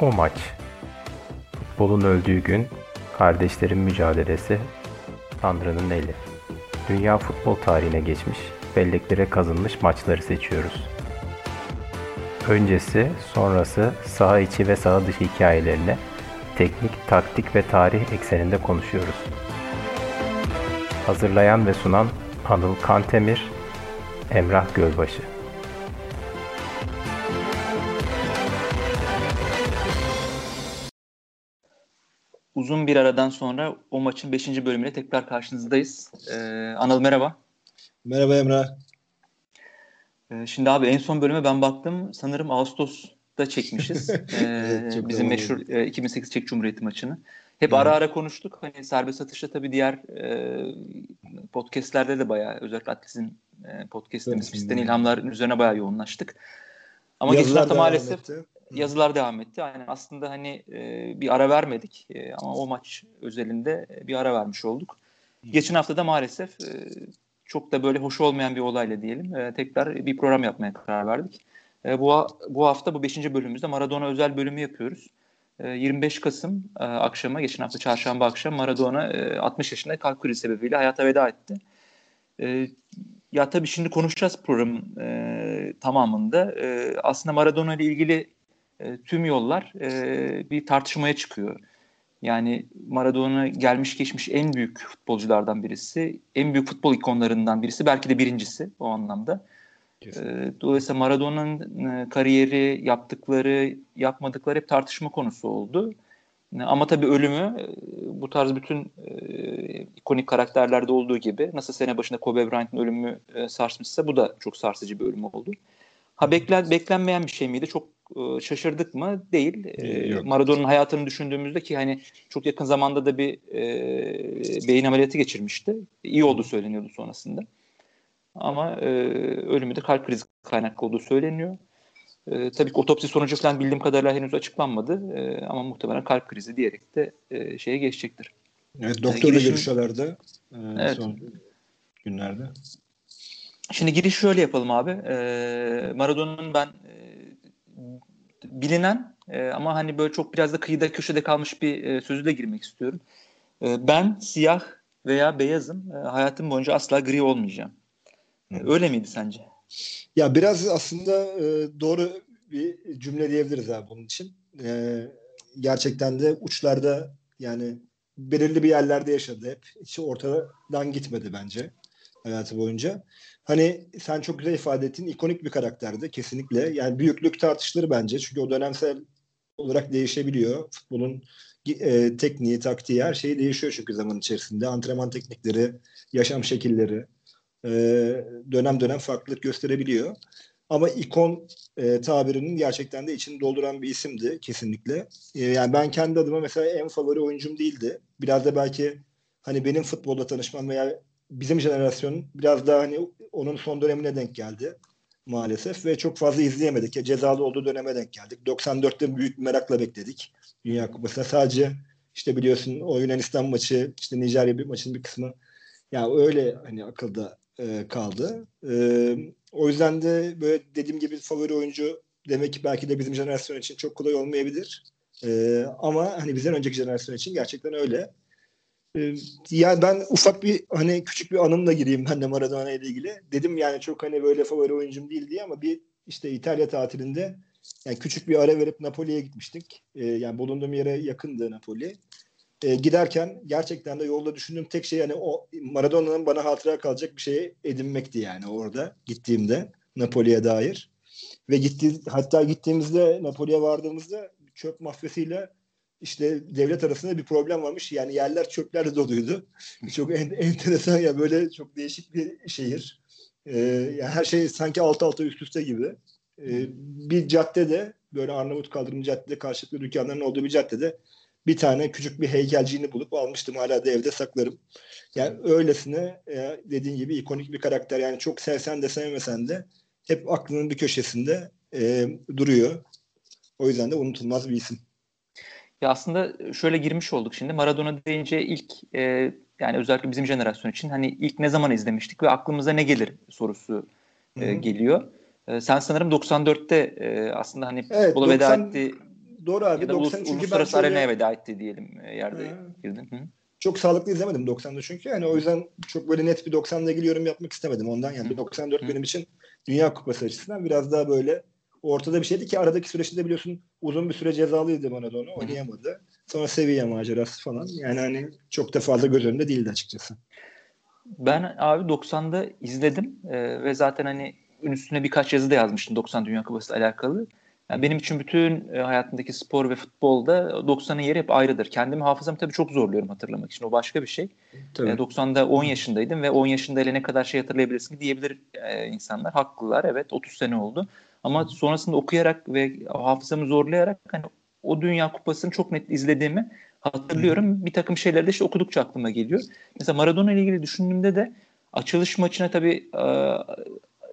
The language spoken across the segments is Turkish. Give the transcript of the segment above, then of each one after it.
O maç. Futbolun öldüğü gün, kardeşlerin mücadelesi, Tanrı'nın eli. Dünya futbol tarihine geçmiş, belleklere kazınmış maçları seçiyoruz. Öncesi, sonrası, saha içi ve saha dışı hikayelerine teknik, taktik ve tarih ekseninde konuşuyoruz. Hazırlayan ve sunan Anıl Kantemir, Emrah Gölbaşı. Uzun bir aradan sonra o maçın 5. bölümüyle tekrar karşınızdayız. Ee, Anıl merhaba. Merhaba Emrah. Ee, şimdi abi en son bölüme ben baktım. Sanırım Ağustos'ta çekmişiz. Ee, evet, bizim meşhur e, 2008 Çek Cumhuriyeti maçını. Hep evet. ara ara konuştuk. Hani serbest atışta tabii diğer e, podcastlerde de bayağı özellikle Atlis'in e, podcastimiz Pistten İlhamlar'ın üzerine bayağı yoğunlaştık. Ama geçen hafta maalesef etti. Yazılar devam etti. Yani aslında hani e, bir ara vermedik e, ama o maç özelinde bir ara vermiş olduk. Geçen hafta da maalesef e, çok da böyle hoş olmayan bir olayla diyelim e, tekrar bir program yapmaya karar verdik. E, bu bu hafta bu 5. bölümümüzde Maradona özel bölümü yapıyoruz. 25 ee, Kasım e, akşama, geçen hafta çarşamba akşam Maradona 60 e, yaşında kalp krizi sebebiyle hayata veda etti. E, ya tabii şimdi konuşacağız programın tamamında. aslında Maradona ile ilgili tüm yollar bir tartışmaya çıkıyor. Yani Maradona gelmiş geçmiş en büyük futbolculardan birisi, en büyük futbol ikonlarından birisi, belki de birincisi o anlamda. Kesinlikle. Dolayısıyla Maradona'nın e, kariyeri, yaptıkları, yapmadıkları hep tartışma konusu oldu. Ama tabii ölümü e, bu tarz bütün e, ikonik karakterlerde olduğu gibi nasıl sene başında Kobe Bryant'ın ölümü e, sarsmışsa bu da çok sarsıcı bir ölüm oldu. Ha beklen, beklenmeyen bir şey miydi? Çok e, şaşırdık mı? Değil. E, Maradona'nın hayatını düşündüğümüzde ki hani çok yakın zamanda da bir e, beyin ameliyatı geçirmişti. İyi olduğu söyleniyordu sonrasında. Ama e, ölümü de kalp krizi kaynaklı olduğu söyleniyor. E, tabii ki otopsi sonucu falan bildiğim kadarıyla henüz açıklanmadı. E, ama muhtemelen kalp krizi diyerek de e, şeye geçecektir. Evet, doktorla girişim, görüşüyorlardı e, evet. son günlerde. Şimdi giriş şöyle yapalım abi. E, Maradona'nın ben e, bilinen e, ama hani böyle çok biraz da kıyıda köşede kalmış bir e, sözü de girmek istiyorum. E, ben siyah veya beyazım. E, hayatım boyunca asla gri olmayacağım. Öyle miydi sence? Ya biraz aslında e, doğru bir cümle diyebiliriz abi bunun için. E, gerçekten de uçlarda yani belirli bir yerlerde yaşadı hep. Hiç ortadan gitmedi bence hayatı boyunca. Hani sen çok güzel ifade ettin. ikonik bir karakterdi kesinlikle. Yani büyüklük tartışılır bence. Çünkü o dönemsel olarak değişebiliyor. Futbolun e, tekniği, taktiği her şey değişiyor çünkü zaman içerisinde. Antrenman teknikleri, yaşam şekilleri, e, dönem dönem farklılık gösterebiliyor. Ama ikon e, tabirinin gerçekten de içini dolduran bir isimdi kesinlikle. E, yani ben kendi adıma mesela en favori oyuncum değildi. Biraz da belki hani benim futbolda tanışmam veya bizim jenerasyon biraz daha hani onun son dönemine denk geldi maalesef ve çok fazla izleyemedik. Ya, cezalı olduğu döneme denk geldik. 94'te büyük merakla bekledik Dünya Kupası'na. Sadece işte biliyorsun o Yunanistan maçı, işte Nijerya bir maçın bir kısmı ya öyle hani akılda e, kaldı. E, o yüzden de böyle dediğim gibi favori oyuncu demek ki belki de bizim jenerasyon için çok kolay olmayabilir. E, ama hani bizden önceki jenerasyon için gerçekten öyle. E, yani ben ufak bir hani küçük bir anımla gireyim ben de Maradona ile ilgili. Dedim yani çok hani böyle favori oyuncum değil diye ama bir işte İtalya tatilinde yani küçük bir ara verip Napoli'ye gitmiştik. E, yani bulunduğum yere yakındı Napoli e, giderken gerçekten de yolda düşündüğüm tek şey yani o Maradona'nın bana hatıra kalacak bir şey edinmekti yani orada gittiğimde Napoli'ye dair. Ve gitti hatta gittiğimizde Napoli'ye vardığımızda çöp mafyasıyla işte devlet arasında bir problem varmış. Yani yerler çöplerle doluydu. çok en, enteresan ya böyle çok değişik bir şehir. Ee, yani her şey sanki alt alta üst üste gibi. Ee, bir caddede böyle Arnavut kaldırım caddede karşılıklı dükkanların olduğu bir caddede bir tane küçük bir heykelciğini bulup almıştım. Hala da evde saklarım. Yani öylesine e, dediğin gibi ikonik bir karakter. Yani çok sevsen de sevmesen de hep aklının bir köşesinde e, duruyor. O yüzden de unutulmaz bir isim. Ya aslında şöyle girmiş olduk şimdi. Maradona deyince ilk e, yani özellikle bizim jenerasyon için hani ilk ne zaman izlemiştik ve aklımıza ne gelir sorusu e, geliyor. E, sen sanırım 94'te e, aslında hani evet, futbola 90, veda etti doğru abi. Ya da 90 ulus, çünkü uluslararası şöyle, arenaya veda etti diyelim e, yerde Ha. girdin. Hı. Çok sağlıklı izlemedim 90'da çünkü. Yani o yüzden çok böyle net bir 90'la ilgili yorum yapmak istemedim ondan. Yani Hı. 94 Hı. benim için Dünya Kupası açısından biraz daha böyle ortada bir şeydi ki aradaki süreçte de biliyorsun uzun bir süre cezalıydı Maradona. Oynayamadı. Sonra Sevilla macerası falan. Yani hani çok da fazla göz önünde değildi açıkçası. Ben abi 90'da izledim e, ve zaten hani üstüne birkaç yazı da yazmıştım 90 Dünya Kupası ile alakalı. Yani benim için bütün e, hayatımdaki spor ve futbolda 90'ın yeri hep ayrıdır. Kendimi hafızamı tabii çok zorluyorum hatırlamak için. O başka bir şey. Tabii. E, 90'da 10 yaşındaydım ve 10 yaşında hele ne kadar şey hatırlayabilirsin diyebilir e, insanlar. Haklılar evet 30 sene oldu. Ama sonrasında okuyarak ve hafızamı zorlayarak hani o Dünya Kupası'nı çok net izlediğimi hatırlıyorum. Bir takım şeyler de işte okudukça aklıma geliyor. Mesela Maradona ile ilgili düşündüğümde de açılış maçına tabii e,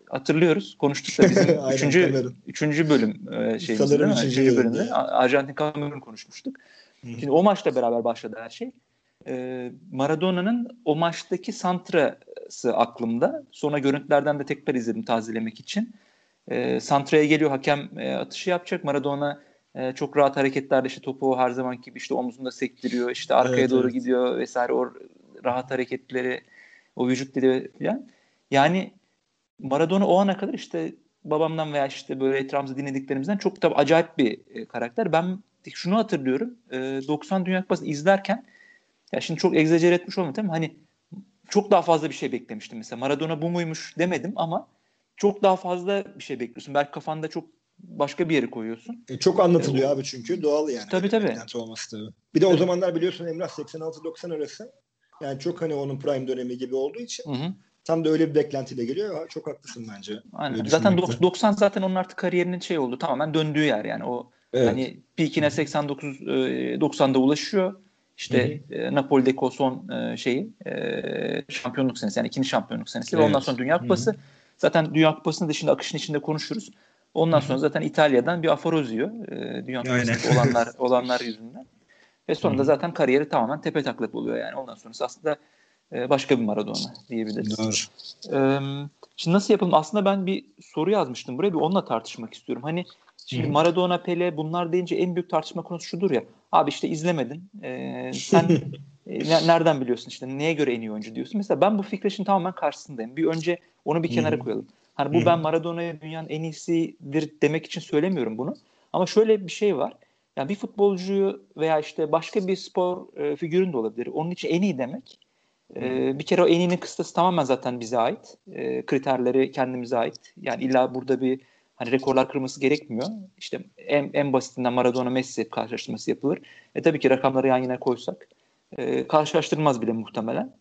hatırlıyoruz. Konuştuk da bizim Aynen, üçüncü, üçüncü bölüm e, şeyimizde üçüncü Üçüncü bölümde. A- Arjantin Kamerun konuşmuştuk. Hı. Şimdi o maçla beraber başladı her şey. E, Maradona'nın o maçtaki santrası aklımda. Sonra görüntülerden de tekrar izledim tazelemek için. E, santraya geliyor hakem e, atışı yapacak. Maradona e, çok rahat hareketlerle işte topu her zaman gibi işte omzunda sektiriyor. işte arkaya Evet, doğru evet. gidiyor vesaire. O rahat hareketleri, o vücut dili falan. Yani Maradona o ana kadar işte babamdan veya işte böyle etrafımızda dinlediklerimizden çok da acayip bir e, karakter. Ben şunu hatırlıyorum. E, 90 Dünya Kupası izlerken ya şimdi çok egzajere etmiş olmadım hani çok daha fazla bir şey beklemiştim mesela. Maradona bu muymuş demedim ama çok daha fazla bir şey bekliyorsun. Belki kafanda çok başka bir yere koyuyorsun. E, çok anlatılıyor abi çünkü doğal yani. Tabii, tabii. Beklenti olması tabii. Bir de o zamanlar biliyorsun Emrah 86-90 arası yani çok hani onun prime dönemi gibi olduğu için Hı hı. tam da öyle bir beklentiyle geliyor. Çok haklısın bence. Aynen. Zaten düşünmekte. dok- 90 zaten onun artık kariyerinin şey oldu. Tamamen döndüğü yer yani. O Evet. Hani peakine 89 e, 90'da ulaşıyor. İşte e, Napoli'deki o son e, şeyi e, şampiyonluk senesi yani ikinci şampiyonluk senesi ve Evet. ondan sonra Dünya Kupası. Zaten Dünya Kupası'nı da şimdi akışın içinde konuşuruz. Ondan sonra zaten İtalya'dan bir aforoz yiyor. E, Dünya. Kupası'nda olanlar olanlar yüzünden. Ve sonra da zaten kariyeri tamamen tepe taklak oluyor yani. Ondan sonrası aslında e, başka bir Maradona diyebiliriz. Doğru. Ee, şimdi nasıl yapalım? Aslında ben bir soru yazmıştım buraya bir onunla tartışmak istiyorum. Hani şimdi. Maradona, Pele bunlar deyince en büyük tartışma konusu şudur ya. Abi işte izlemedin. Sen e, ne- nereden biliyorsun işte neye göre en iyi oyuncu diyorsun. Mesela ben bu fikre şimdi tamamen karşısındayım. Bir önce onu bir kenara Hı hı. koyalım. Hani bu hı. ben Maradona'ya dünyanın en iyisidir demek için söylemiyorum bunu. Ama şöyle bir şey var. Yani bir futbolcuyu veya işte başka bir spor e, figürün de olabilir. Onun için en iyi demek ee, bir kere o en iyinin kıstası tamamen zaten bize ait. Ee, kriterleri kendimize ait. Yani illa burada bir hani rekorlar kırması gerekmiyor. İşte en, en basitinden Maradona Messi karşılaştırması yapılır. E tabii ki rakamları yan yana koysak e, karşılaştırılmaz bile muhtemelen.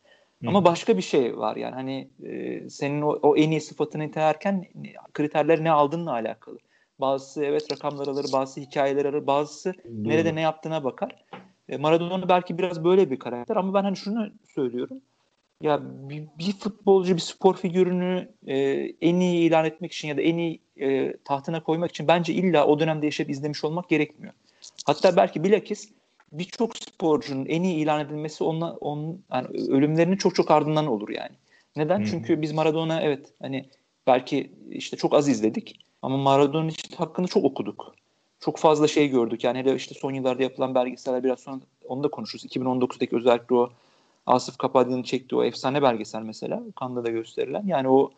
Ama başka bir şey var yani hani e, senin o, o en iyi sıfatını nitelerken kriterler ne aldığınla alakalı. Bazısı evet rakamlar alır, bazısı hikayeler alır, bazısı Doğru. nerede ne yaptığına bakar. E, Maradona belki biraz böyle bir karakter ama ben hani şunu söylüyorum. Ya bir, bir futbolcu, bir spor figürünü e, en iyi ilan etmek için ya da en iyi e, tahtına koymak için bence illa o dönemde yaşayıp izlemiş olmak gerekmiyor. Hatta belki bilakis birçok sporcunun en iyi ilan edilmesi onunla, onun yani ölümlerinin çok çok ardından olur yani. Neden? Hı. Çünkü biz Maradona evet hani belki işte çok az izledik ama Maradona için hakkında çok okuduk. Çok fazla şey gördük. Yani hele işte son yıllarda yapılan belgeseller biraz sonra onu da konuşuruz. 2019'daki özellikle o Asif Kapadya'nın çektiği o efsane belgesel mesela Kanda da gösterilen. Yani o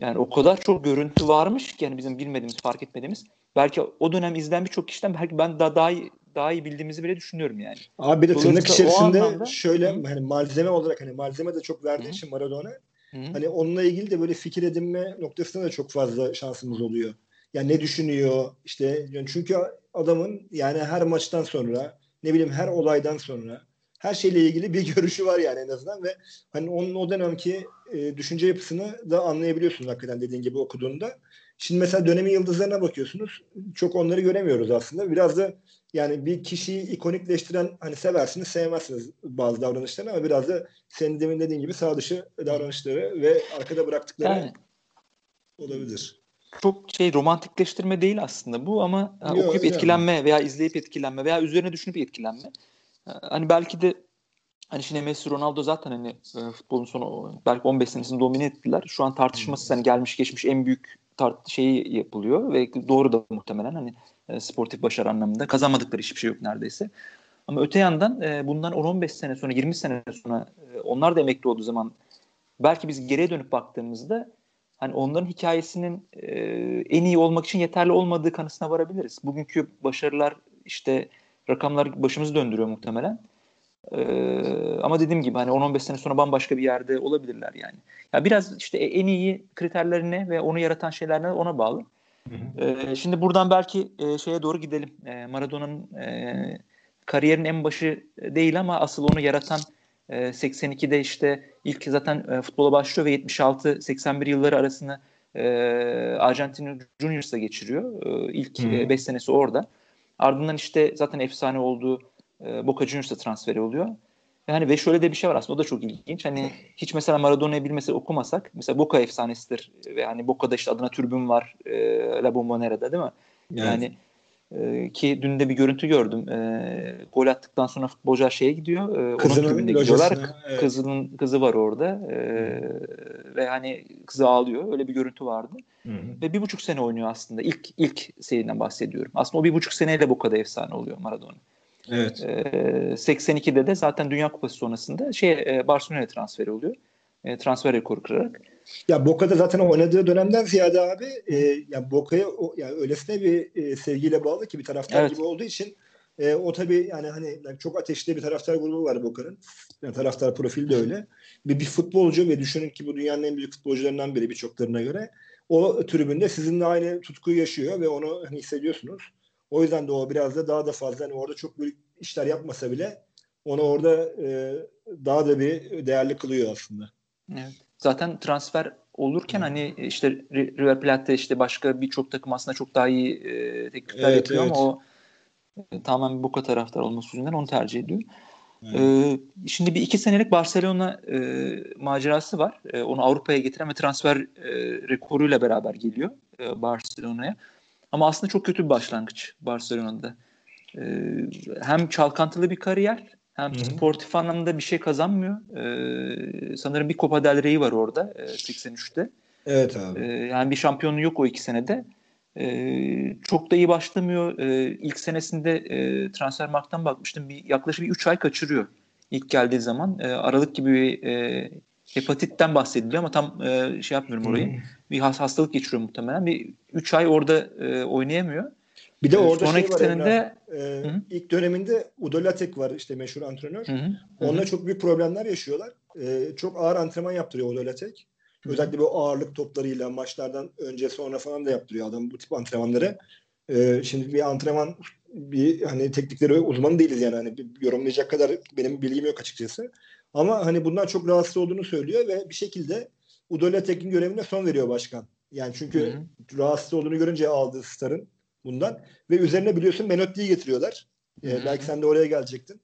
yani o kadar çok görüntü varmış ki yani bizim bilmediğimiz, fark etmediğimiz. Belki o dönem izleyen birçok kişiden belki ben daha daha iyi, daha iyi bildiğimizi bile düşünüyorum yani. Abi bir de tırnak Dolayısıyla o içerisinde anlamda- şöyle Hı. hani malzeme olarak hani malzeme de çok verdiği Hı. için Maradona Hı. hani onunla ilgili de böyle fikir edinme noktasında da çok fazla şansımız oluyor. Yani ne düşünüyor işte yani çünkü adamın yani her maçtan sonra ne bileyim her olaydan sonra her şeyle ilgili bir görüşü var yani en azından ve hani onun o dönemki e, düşünce yapısını da anlayabiliyorsunuz hakikaten dediğin gibi okuduğunda. Şimdi mesela dönemin yıldızlarına bakıyorsunuz. Çok onları göremiyoruz aslında. Biraz da yani bir kişiyi ikonikleştiren hani seversiniz sevmezsiniz bazı davranışlarını ama biraz da senin demin dediğin gibi sağ dışı davranışları ve arkada bıraktıkları Yani olabilir. çok şey romantikleştirme değil aslında bu ama Yo, okuyup yani. etkilenme veya izleyip etkilenme veya üzerine düşünüp etkilenme. Ha, Hani belki de hani şimdi Messi Ronaldo zaten hani e, futbolun sonu belki 15 senesini domine ettiler. Şu an tartışması hani gelmiş geçmiş en büyük tart şeyi yapılıyor ve doğru da muhtemelen hani E, sportif başarı anlamında. Kazanmadıkları hiçbir şey yok neredeyse. Ama öte yandan e, bundan 10-15 sene sonra 20 sene sonra e, onlar da emekli olduğu zaman belki biz geriye dönüp baktığımızda hani onların hikayesinin e, en iyi olmak için yeterli olmadığı kanısına varabiliriz. Bugünkü başarılar işte rakamlar başımızı döndürüyor muhtemelen. Ee, ama dediğim gibi hani 10-15 sene sonra bambaşka bir yerde olabilirler yani. Ya biraz işte en iyi kriterlerine ve onu yaratan şeylerine ona bağlı. Hı hı. Ee, şimdi buradan belki e, şeye doğru gidelim. E, Maradona'nın e, kariyerin en başı değil ama asıl onu yaratan e, 82'de işte ilk zaten e, futbola başlıyor ve 76-81 yılları arasını e, Arjantin Juniors'ta geçiriyor. E, ilk 5 e, senesi orada. Ardından işte zaten efsane olduğu e, Boca Juniors'a transferi oluyor. Yani ve şöyle de bir şey var aslında o da çok ilginç. Hani hiç mesela Maradona'yı bilmesi okumasak mesela Boca efsanesidir ve hani Boca'da işte adına türbün var e, La Bombonera'da değil mi? Evet. Yani e, ki dün de bir görüntü gördüm. E, gol attıktan sonra futbolcular şeye gidiyor. E, onun tribünde gidiyorlar. Evet. Kızının kızı var orada. E, ve hani kızı ağlıyor. Öyle bir görüntü vardı. Hı hı. Ve bir buçuk sene oynuyor aslında. İlk ilk seriden bahsediyorum. Aslında o bir buçuk seneyle Boca'da efsane oluyor Maradona. Evet. E, 82'de de zaten Dünya Kupası sonrasında şey e, Barcelona'ya transferi oluyor. E, transfer rekoru kırarak. Ya Boca'da zaten oynadığı dönemden ziyade abi e, ya Boca'ya yani öylesine bir e, sevgiyle bağlı ki bir taraftar evet. gibi olduğu için e, o tabii yani hani çok ateşli bir taraftar grubu var Boca'nın. Yani taraftar profili de öyle. Bir, bir futbolcu ve düşünün ki bu dünyanın en büyük futbolcularından biri birçoklarına göre. O tribünde sizinle aynı tutkuyu yaşıyor ve onu hani hissediyorsunuz. O yüzden de o biraz da daha da fazla hani orada çok büyük işler yapmasa bile onu orada e, daha da bir değerli kılıyor aslında. Evet. Zaten transfer olurken hani işte River Plate işte başka birçok takım aslında çok daha iyi e, teklifler evet, yapıyor evet. ama o e, tamamen Boca taraftar olması yüzünden onu tercih ediyor. Evet. E, şimdi bir iki senelik Barcelona e, macerası var. E, onu Avrupa'ya getiren ve transfer e, rekoruyla beraber geliyor e, Barcelona'ya. Ama aslında çok kötü bir başlangıç Barcelona'da. E, hem çalkantılı bir kariyer hem Hı-hı. sportif anlamda bir şey kazanmıyor. Ee, sanırım bir Copa del Rey var orada e, 83'te. Evet abi. Ee, yani bir şampiyonu yok o iki senede. Ee, çok da iyi başlamıyor. Ee, ilk senesinde e, Transfermarkt'tan bakmıştım. Bir, yaklaşık bir 3 ay kaçırıyor ilk geldiği zaman. E, Aralık gibi bir e, hepatitten bahsediliyor ama tam e, şey yapmıyorum orayı. Hmm. Bir hastalık geçiriyor muhtemelen. Bir 3 ay orada e, oynayamıyor. Bir de ee, orada Sonraki şey var senede, e, ilk döneminde Udolatek var işte meşhur antrenör. Hı hı. Onunla çok büyük problemler yaşıyorlar. E, çok ağır antrenman yaptırıyor Udolatek. Özellikle bu ağırlık toplarıyla maçlardan önce sonra falan da yaptırıyor adam bu tip antrenmanları. E, şimdi bir antrenman bir hani teknikleri uzmanı değiliz yani hani yorumlayacak kadar benim bilgim yok açıkçası. Ama hani bundan çok rahatsız olduğunu söylüyor ve bir şekilde Udolatek'in görevine son veriyor başkan. Yani çünkü hı hı. rahatsız olduğunu görünce aldığı starın bundan. Ve üzerine biliyorsun Menotti'yi getiriyorlar. Ee, belki sen de oraya gelecektin.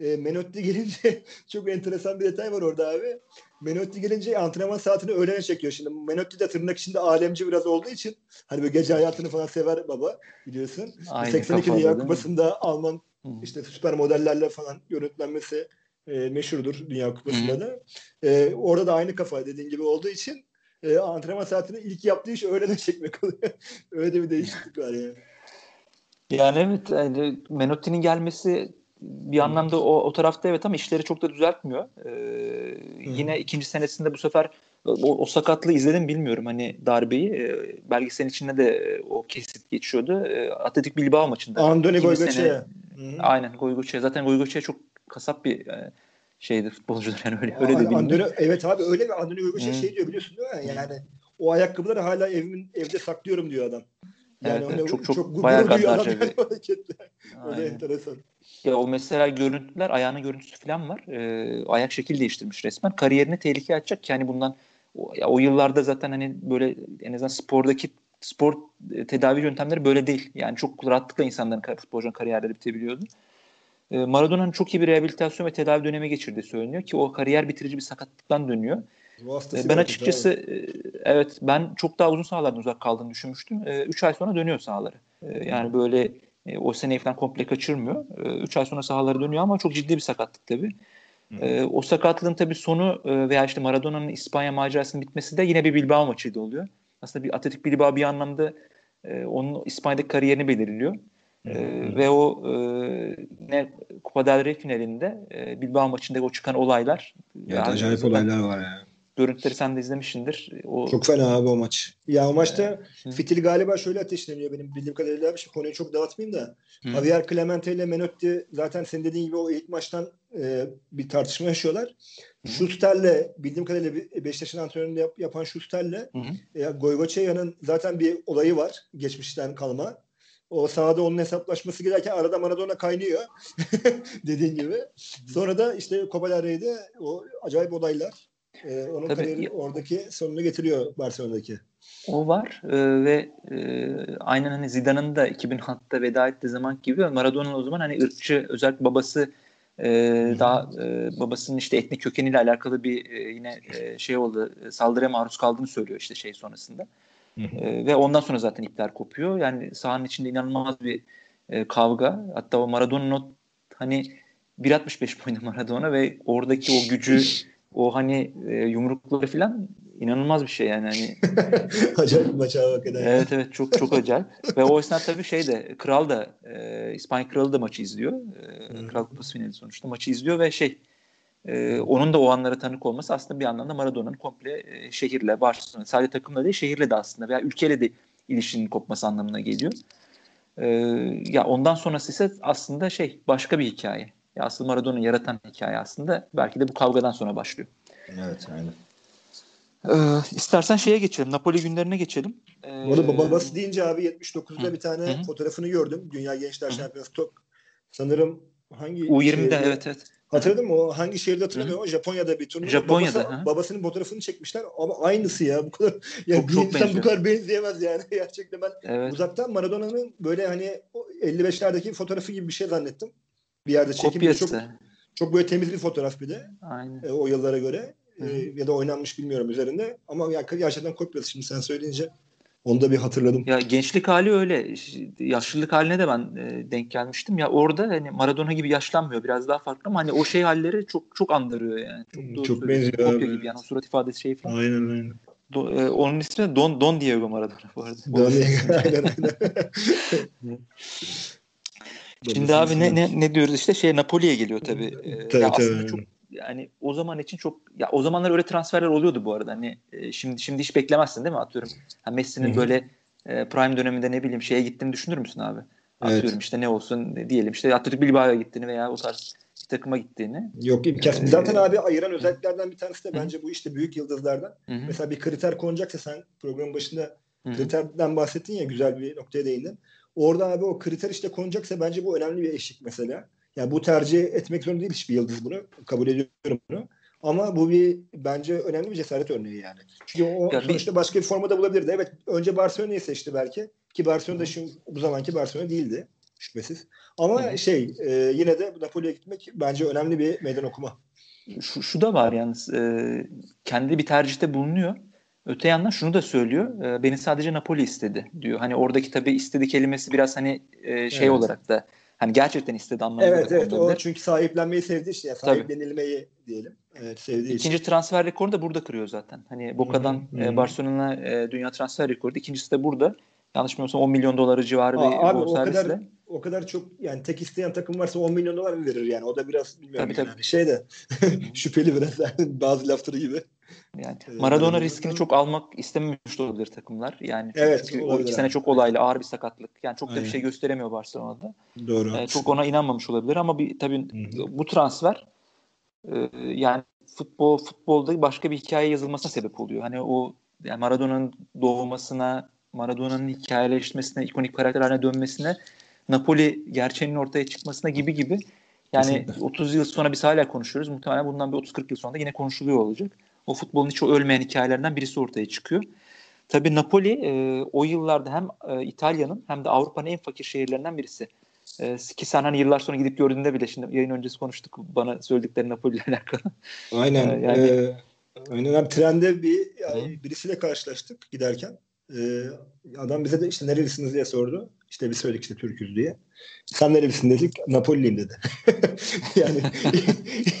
Ee, Menotti gelince çok enteresan bir detay var orada abi. Menotti gelince antrenman saatini öğlene çekiyor. Şimdi Menotti de tırnak içinde alemci biraz olduğu için hani böyle gece hayatını falan sever baba biliyorsun. Aynı 82 Dünya Kupası'nda Alman işte süper modellerle falan yönetlenmesi e, meşhurdur Dünya Kupası'nda da. E, orada da aynı kafa dediğin gibi olduğu için e, antrenman saatini ilk yaptığı iş öğlene çekmek oluyor. Öyle de bir değişiklik var yani. Yani evet yani Menotti'nin gelmesi bir anlamda o, o tarafta evet ama işleri çok da düzeltmiyor. Ee, yine ikinci senesinde bu sefer o, o sakatlığı izledim bilmiyorum hani darbeyi. E, belgeselin içinde de o kesit geçiyordu. E, Atletik Bilbao maçında. Andoni Goygoçe. Aynen Goygoçe. Zaten Goygoçe çok kasap bir e, şeydir futbolcudur yani öyle öyle de bilmiyorum. evet abi öyle mi? Andoni Goygoçe şey diyor biliyorsun değil mi? Yani o ayakkabıları hala evimin evde saklıyorum diyor adam. Yani evet, çok çok, çok bayağı gaddarca bir Öyle enteresan. Ya o mesela görüntüler, ayağının görüntüsü falan var. Ee, ayak şekil değiştirmiş resmen. Kariyerini tehlikeye atacak yani bundan o, ya o yıllarda zaten hani böyle en azından spordaki spor e, tedavi yöntemleri böyle değil. Yani çok rahatlıkla insanların futbolcunun kariyerleri bitebiliyordu. Ee, Maradona'nın çok iyi bir rehabilitasyon ve tedavi dönemi geçirdiği söyleniyor ki o kariyer bitirici bir sakatlıktan dönüyor. Ee, ben açıkçası e, evet ben çok daha uzun sahalardan uzak kaldığını düşünmüştüm. 3 ee, ay sonra dönüyor sahaları. Yani böyle e, o seneyi falan komple kaçırmıyor. 3 ay sonra sahalara dönüyor ama çok ciddi bir sakatlık tabii. Hı. O sakatlığın tabii sonu e, veya işte Maradona'nın İspanya macerasının bitmesi de yine bir Bilbao maçıydı oluyor. Aslında bir Atletik Bilbao bir anlamda e, onun İspanya'daki kariyerini belirliyor. E, ve o e, ne Copa del Rey finalinde e, Bilbao maçında o çıkan olaylar. Evet, acayip olaylar var yani. Görüntüleri sen de izlemişsindir. O... Çok fena abi o maç. Ya o maçta ee, Fitil galiba şöyle ateşleniyor benim bildiğim kadarıyla. Şey, konuyu çok dağıtmayayım da. Hı. Javier Clemente ile Menotti zaten senin dediğin gibi o ilk maçtan e, bir tartışma yaşıyorlar. Schuster'le bildiğim kadarıyla Beşiktaş'ın antrenörünü yap, yapan Schuster'le e, Goygoçeya'nın zaten bir olayı var. Geçmişten kalma. O sahada onun hesaplaşması girerken arada Maradona kaynıyor. Dediğin gibi. Sonra da işte Copa del Rey'de o acayip olaylar. Ee, onun Tabii, kariyeri oradaki sonunu getiriyor Barcelona'daki. O var ee, ve e, aynen hani Zidane'ın da 2006'da veda ettiği zaman gibi Maradona'nın o zaman hani ırkçı özellikle babası e, daha e, babasının işte etnik kökeniyle alakalı bir e, yine e, şey oldu saldırıya maruz kaldığını söylüyor işte şey sonrasında. E, ve ondan sonra zaten ipler kopuyor. Yani sahanın içinde inanılmaz bir e, kavga. Hatta o Maradona'nın hani 1.65 boyunda Maradona ve oradaki o gücü o hani e, yumrukları falan inanılmaz bir şey yani hani. acayip maç abi hakikaten. Evet evet çok çok acayip. Ve o esnada tabii şey de kral da e, İspanya kralı da maçı izliyor. E, Kral Kupası finali sonuçta maçı izliyor ve şey e, onun da o anlara tanık olması aslında bir anlamda Maradona'nın komple e, şehirle, Barcelona sadece takımla değil şehirle de aslında veya ülkeyle de ilişkinin kopması anlamına geliyor. E, ya ondan sonrası ise aslında şey başka bir hikaye. Ya aslında Maradona'yı yaratan hikaye aslında belki de bu kavgadan sonra başlıyor. Evet aynen. Ee, istersen şeye geçelim. Napoli günlerine geçelim. Ee, Bu arada babası deyince abi 79'da hı, bir tane hı. fotoğrafını gördüm. Dünya Gençler Şampiyonası top. Sanırım hangi U20'de şehirde, evet evet. Hatırladın mı? O hangi şehirde hatırlamıyorum ama Japonya'da bir turnuva. Japonya'da. Babası, babasının fotoğrafını çekmişler ama aynısı ya. Bu kadar yani çok, bir çok insan benziyor. bu kadar benzeyemez yani. Gerçekten ben evet. uzaktan Maradona'nın böyle hani 55'lerdeki fotoğrafı gibi bir şey zannettim. Bir yerde çekilmiş. Çok, çok böyle temiz bir fotoğraf bir de. Aynen. E, o yıllara göre. E, ya da oynanmış bilmiyorum üzerinde. Ama ya, gerçekten kopyası şimdi sen söyleyince onu da bir hatırladım. Ya gençlik hali öyle. Yaşlılık haline de ben e, denk gelmiştim. Ya orada hani Maradona gibi yaşlanmıyor. Biraz daha farklı ama hani o şey halleri çok çok andırıyor yani. Çok, doğru çok benziyor. Kopya gibi yani o surat ifadesi şey falan. Aynen aynen. Do, e, onun ismi Don Don Diego Maradona bu arada. Don Diego aynen aynen. Şimdi abi ne, ne ne diyoruz işte şey Napoli'ye geliyor tabii. Ee, tabii, ya tabii. Aslında çok yani o zaman için çok ya o zamanlar öyle transferler oluyordu bu arada. Hani e, şimdi şimdi hiç beklemezsin değil mi atıyorum. Ha, Messi'nin böyle e, prime döneminde ne bileyim şeye gittiğini düşünür müsün abi? Atıyorum evet. işte ne olsun diyelim işte Atletico Bilbao'ya gittiğini veya o tarz bir takıma gittiğini. Yok imkansız. Ee, Zaten abi ayıran özelliklerden bir tanesi de bence bu işte büyük yıldızlardan. Hı-hı. Mesela bir kriter konacaksa sen programın başında Hı-hı. kriterden bahsettin ya güzel bir noktaya değindin. Orada abi o kriter işte konacaksa bence bu önemli bir eşik mesela. Yani bu tercih etmek zorunda değil hiçbir yıldız bunu. Kabul ediyorum bunu. Ama bu bir bence önemli bir cesaret örneği yani. Çünkü o ya sonuçta bir... başka bir formada bulabilirdi. Evet önce Barcelona'yı seçti belki. Ki Barcelona da şimdi bu zamanki Barcelona değildi şüphesiz. Ama Hı-hı. şey e, yine de Napoli'ye gitmek bence önemli bir meydan okuma. Şu, şu da var yalnız e, kendi bir tercihte bulunuyor. Öte yandan şunu da söylüyor. E, beni sadece Napoli istedi diyor. Hani oradaki tabii istedi kelimesi biraz hani e, şey evet. olarak da hani gerçekten istedi anlamında. Evet evet o çünkü sahiplenmeyi sevdi işte. Yani sahiplenilmeyi Tabii. diyelim. Evet sevdiği İkinci için. transfer rekoru da burada kırıyor zaten. Hani Boca'dan e, Barcelona e, dünya transfer rekoru. İkincisi de burada. Yanlış bilmiyorsam 10 milyon doları civarı Aa, bir abi, o kadar, o kadar çok yani tek isteyen takım varsa 10 milyon dolar verir yani? O da biraz bilmiyorum tabii, yani. tabii. şey de şüpheli biraz bazı lafları gibi. Yani ee, Maradona riskini çok almak istememiş olabilir takımlar. Yani evet, çünkü o iki sene çok olaylı, ağır bir sakatlık. Yani çok da bir şey gösteremiyor Barcelona'da. Doğru. Ee, çok ona inanmamış olabilir ama bir tabii Hı-hı. bu transfer e, yani futbol futbolda başka bir hikaye yazılmasına sebep oluyor. Hani o yani Maradona'nın doğmasına, Maradona'nın hikayeleşmesine, ikonik karakter haline dönmesine, Napoli gerçeğinin ortaya çıkmasına gibi gibi. Yani Kesinlikle. 30 yıl sonra biz hala konuşuyoruz. Muhtemelen bundan bir 30-40 yıl sonra da yine konuşuluyor olacak o futbolun hiç o ölmeyen hikayelerinden birisi ortaya çıkıyor. Tabii Napoli e, o yıllarda hem e, İtalya'nın hem de Avrupa'nın en fakir şehirlerinden birisi. E, ki sen hani yıllar sonra gidip gördüğünde bile şimdi yayın öncesi konuştuk bana söyledikleri Napoli ile alakalı. Aynen. E, yani, ee, aynen trende bir yani birisiyle karşılaştık giderken. Ee, adam bize de işte nerelisiniz diye sordu. İşte biz söyledik işte Türk'üz diye. Sen nerelisin dedik. Napoli'liyim dedi. yani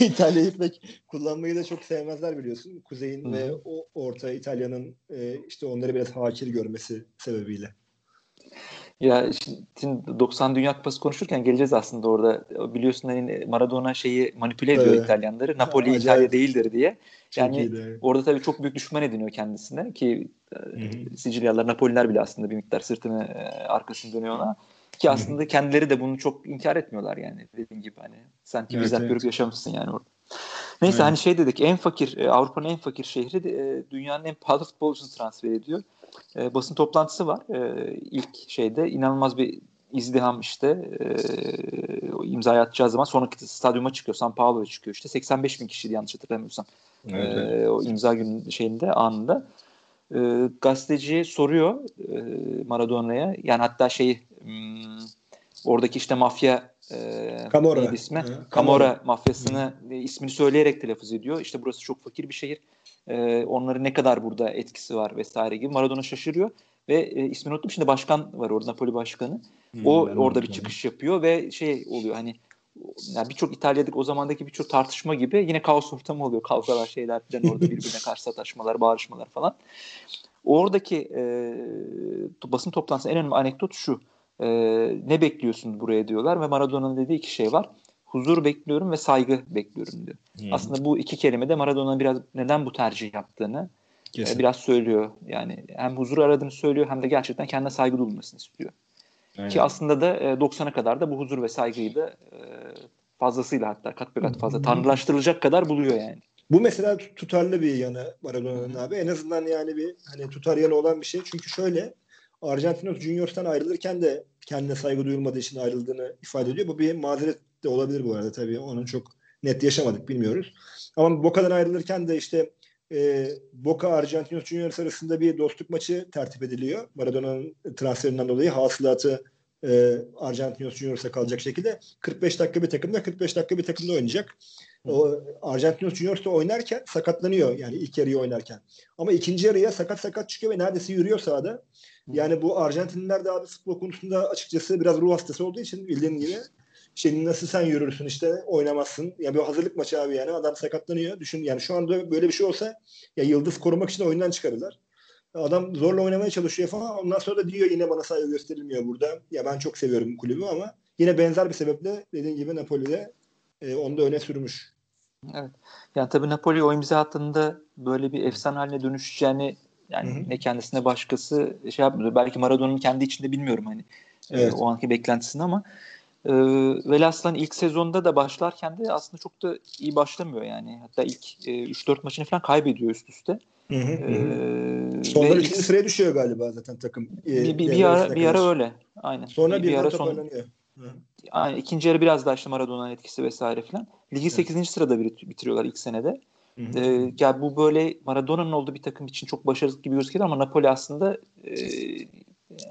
İtalya'yı pek kullanmayı da çok sevmezler biliyorsun. Kuzeyin Hı. ve o orta İtalya'nın e, işte onları biraz hakir görmesi sebebiyle. Ya şimdi 90 Dünya Kupası konuşurken geleceğiz aslında orada. Biliyorsun hani Maradona şeyi manipüle ediyor evet. İtalyanları. Napoli Acayip. İtalya değildir diye. Yani orada tabii çok büyük düşman ediniyor kendisine ki Hı-hı. Sicilyalılar, Napoliler bile aslında bir miktar sırtını arkasını dönüyor ona. Ki aslında Hı-hı. kendileri de bunu çok inkar etmiyorlar yani dediğin gibi hani sanki evet, bizzat evet. yaşamışsın yani orada. Neyse evet. hani şey dedik en fakir Avrupa'nın en fakir şehri dünyanın en pahalı futbolcusunu transfer ediyor e, basın toplantısı var. E, ilk şeyde inanılmaz bir izdiham işte e, imza atacağı zaman sonraki stadyuma çıkıyor. San Paulo'ya çıkıyor işte. 85 bin kişiydi yanlış hatırlamıyorsam. Evet, evet. o imza günü şeyinde anında. E, gazeteci soruyor e, Maradona'ya. Yani hatta şey hmm, oradaki işte mafya e, ismi? Camorra. Camorra mafyasını Hı. ismini söyleyerek telaffuz ediyor. İşte burası çok fakir bir şehir e, onların ne kadar burada etkisi var vesaire gibi. Maradona şaşırıyor ve e, ismini unuttum şimdi başkan var orada Napoli başkanı. Hmm, o orada bir çıkış yapıyor ve şey oluyor hani yani birçok İtalya'daki o zamandaki birçok tartışma gibi yine kaos ortamı oluyor. Kavgalar şeyler falan orada birbirine karşı sataşmalar, bağırışmalar falan. Oradaki e, basın toplantısının en önemli anekdot şu. E, ne bekliyorsun buraya diyorlar ve Maradona'nın dediği iki şey var huzur bekliyorum ve saygı bekliyorum diyor. Hmm. Aslında bu iki kelime de Maradona biraz neden bu tercih yaptığını e, biraz söylüyor. Yani hem huzur aradığını söylüyor hem de gerçekten kendine saygı duyulmasını istiyor. Aynen. Ki aslında da e, 90'a kadar da bu huzur ve saygıyı da e, fazlasıyla hatta kat be kat fazla tanrılaştırılacak kadar buluyor yani. Bu mesela tutarlı bir yanı Maradona'nın abi. En azından yani bir hani tutar yanı olan bir şey. Çünkü şöyle Argentinos Junior'dan ayrılırken de kendine saygı duyulmadığı için ayrıldığını ifade ediyor. Bu bir mazeret de olabilir bu arada tabii. Onu çok net yaşamadık bilmiyoruz. Ama Boca'dan ayrılırken de işte e, Boca Argentinos Juniors arasında bir dostluk maçı tertip ediliyor. Maradona'nın transferinden dolayı hasılatı e, Argentinos Junior'sa kalacak şekilde 45 dakika bir takımda 45 dakika bir takımda oynayacak. O Argentinos Juniors oynarken sakatlanıyor yani ilk yarıyı oynarken. Ama ikinci yarıya sakat sakat çıkıyor ve neredeyse yürüyor sahada. Yani bu Arjantinliler de abi futbol konusunda açıkçası biraz ruh hastası olduğu için bildiğin gibi şey nasıl sen yürürsün işte oynamazsın. Ya bir hazırlık maçı abi yani adam sakatlanıyor. Düşün yani şu anda böyle bir şey olsa ya yıldız korumak için oyundan çıkarırlar. Adam zorla oynamaya çalışıyor falan. Ondan sonra da diyor yine bana saygı gösterilmiyor burada. Ya ben çok seviyorum kulübü ama yine benzer bir sebeple dediğin gibi Napoli'de e, onu da öne sürmüş. Evet. Yani tabii Napoli o imza attığında böyle bir efsane haline dönüşeceğini yani Hı-hı. ne kendisine başkası şey yapmıyor. Belki Maradona'nın kendi içinde bilmiyorum hani e, evet. e, o anki beklentisini ama e, Velaslan ilk sezonda da başlarken de aslında çok da iyi başlamıyor yani. Hatta ilk e, 3-4 maçını falan kaybediyor üst üste. Hı hı, ee, Sondan ikinci sıraya düşüyor galiba zaten takım. E, bir, bir, bir ara, bir ara öyle. Aynen. Sonra bir, bir ara son, Aynen, ikinci yarı biraz daha işte Maradona'nın etkisi vesaire falan. Ligi evet. 8. sırada bitiriyorlar ilk senede. Hı hı. Ee, yani bu böyle Maradona'nın olduğu bir takım için çok başarılı gibi gözüküyor ama Napoli aslında e,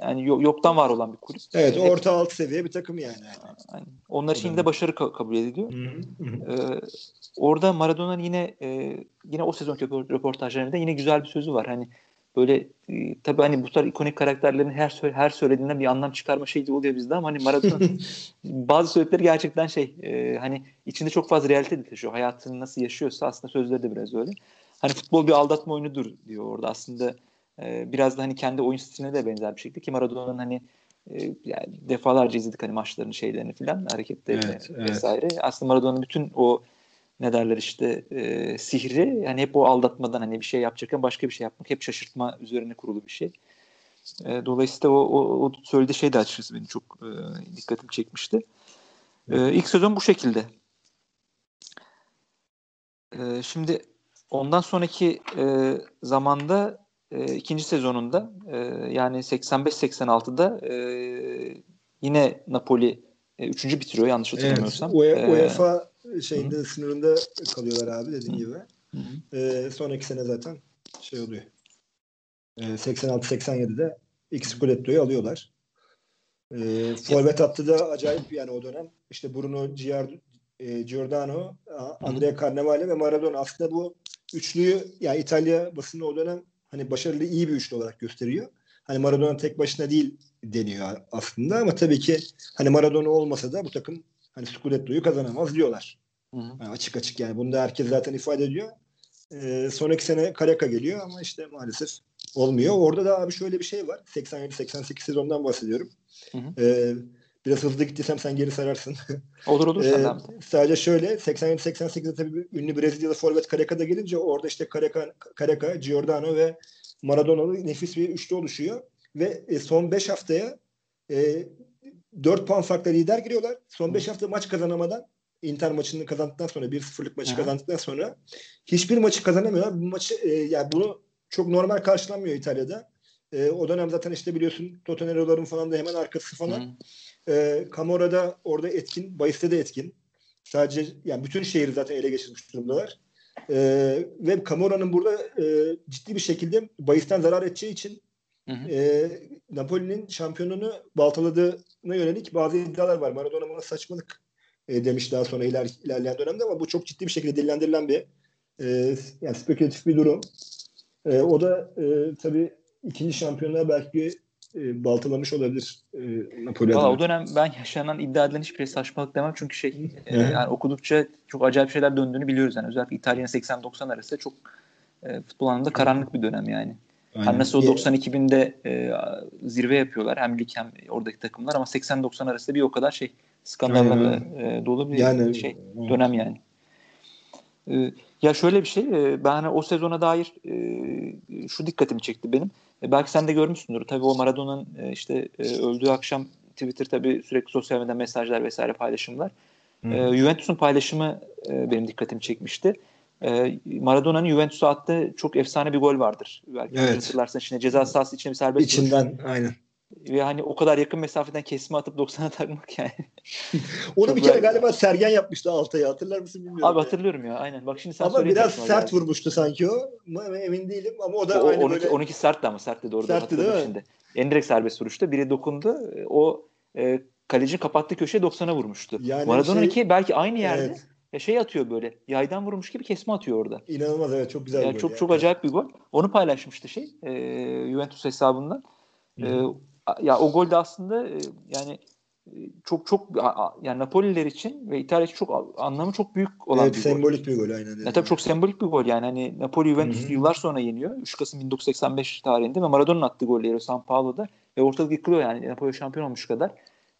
yani yoktan var olan bir kulüp. Evet, orta alt seviye bir takım yani. yani onlar için de başarı kabul ediliyor. Ee, orada Maradona'nın yine e, yine o sezon röportajlarında yine güzel bir sözü var. Hani böyle e, tabii hani bu tarz ikonik karakterlerin her her söylediğinden bir anlam çıkarma şeyi oluyor bizde ama hani Maradona bazı söyledikleri gerçekten şey e, hani içinde çok fazla realite de taşıyor. Hayatını nasıl yaşıyorsa aslında sözleri de biraz öyle. Hani futbol bir aldatma oyunudur diyor orada aslında e, biraz da hani kendi oyun stiline de benzer bir şekilde ki Maradona'nın hani e, yani defalarca izledik hani maçlarını şeylerini filan hareketlerini evet, vesaire. Evet. Aslında Maradona'nın bütün o ne derler işte e, sihri yani hep o aldatmadan hani bir şey yapacakken başka bir şey yapmak hep şaşırtma üzerine kurulu bir şey. E, dolayısıyla o, o, o söylediği şey de açıkçası benim çok e, dikkatimi çekmişti. E, ilk sezon bu şekilde. E, şimdi ondan sonraki e, zamanda e, ikinci sezonunda e, yani 85-86'da e, yine Napoli e, üçüncü bitiriyor yanlış hatırlamıyorsam. Evet, UEFA e, şeyinde hı. sınırında kalıyorlar abi dediğin gibi. E, sonraki sene zaten şey oluyor. E, 86-87'de X Scudetto'yu alıyorlar. E, forvet hattı da acayip yani o dönem. İşte Bruno Giard, e, Giordano, Andrea Carnevale ve Maradona. Aslında bu üçlüyü yani İtalya basını o dönem hani başarılı iyi bir üçlü olarak gösteriyor. Hani Maradona tek başına değil deniyor aslında ama tabii ki hani Maradona olmasa da bu takım hani Scudetto'yu kazanamaz diyorlar. Hı hı. Yani açık açık yani bunu da herkes zaten ifade ediyor. Ee, sonraki sene Karaka geliyor ama işte maalesef olmuyor. Orada da abi şöyle bir şey var. 87-88 sezondan bahsediyorum. Hı hı. Ee, biraz hızlı gittiysem sen geri sararsın. Olur olur. ee, sadece şöyle 87-88'de tabii ünlü Brezilyalı forvet Careca da gelince orada işte Careca, Careca Giordano ve Maradona'lı nefis bir üçlü oluşuyor. Ve e, son 5 haftaya e, 4 puan farkla lider giriyorlar. Son 5 hafta maç kazanamadan Inter maçını kazandıktan sonra 1-0'lık maçı Hı. kazandıktan sonra hiçbir maçı kazanamıyorlar. Bu maçı e, yani bunu çok normal karşılanmıyor İtalya'da. E, o dönem zaten işte biliyorsun Totonero'ların falan da hemen arkası falan. E, Camora'da orada etkin, Bayis'te de etkin. Sadece yani bütün şehri zaten ele geçirmiş durumdalar. E, ve Camora'nın burada e, ciddi bir şekilde Bayis'ten zarar edeceği için E, Napoli'nin şampiyonunu baltaladığına yönelik bazı iddialar var. Maradona buna saçmalık e, demiş daha sonra iler, ilerleyen dönemde ama bu çok ciddi bir şekilde dillendirilen bir e, yani spekülatif bir durum. E, o da e, tabii ikinci şampiyonluğa belki e, baltalamış olabilir e, Napoli O dönem ben yaşanan iddia edilen hiçbir şey saçmalık demem çünkü şey e, yani okudukça çok acayip şeyler döndüğünü biliyoruz yani özellikle İtalya'nın 80-90 arası çok e, futbol anlamında karanlık bir dönem yani. Aynen. Nasıl o 90-2000'de e, zirve yapıyorlar hem lig hem oradaki takımlar ama 80-90 arasında bir o kadar şey skandallarla e, dolu bir yani, şey dönem yani. E, ya şöyle bir şey e, ben hani o sezona dair e, şu dikkatimi çekti benim. E, belki sen de görmüşsündür. Tabii o Maradona'nın e, işte e, öldüğü akşam Twitter tabii sürekli sosyal medyada mesajlar vesaire paylaşımlar. Hmm. E, Juventus'un paylaşımı e, benim dikkatimi çekmişti. E, Maradona'nın Juventus'a attığı çok efsane bir gol vardır. Belki evet. hatırlarsın içine ceza sahası içine bir serbest İçinden vuruş. aynen. Ve hani o kadar yakın mesafeden kesme atıp 90'a takmak yani. Onu bir kere galiba Sergen yapmıştı Altay'a hatırlar mısın bilmiyorum. Abi hatırlıyorum ya aynen. Bak şimdi sen Ama biraz sert yani. vurmuştu sanki o. Emin değilim ama o da o, aynı 12, böyle. 12 sertti ama sertti doğru. Sertti değil mi? Şimdi. En direkt serbest vuruşta biri dokundu. O e, kalecinin kapattığı köşeye 90'a vurmuştu. Yani Maradona'nınki şey, belki aynı yerde. Evet. Ya şey atıyor böyle. Yaydan vurmuş gibi kesme atıyor orada. İnanılmaz evet çok güzel bir gol. Çok yani. çok acayip bir gol. Onu paylaşmıştı şey. E, Juventus hesabından. E, ya o gol de aslında e, yani e, çok çok yani Napoliler için ve İtalya için çok anlamı çok büyük olan evet, bir sembolik gol. bir gol aynen. Ya tabii çok sembolik bir gol yani hani Napoli Juventus yıllar sonra yeniyor. 3 Kasım 1985 tarihinde ve Maradona'nın attığı golleri San Paulo'da ve ortalık yıkılıyor yani Napoli şampiyon olmuş kadar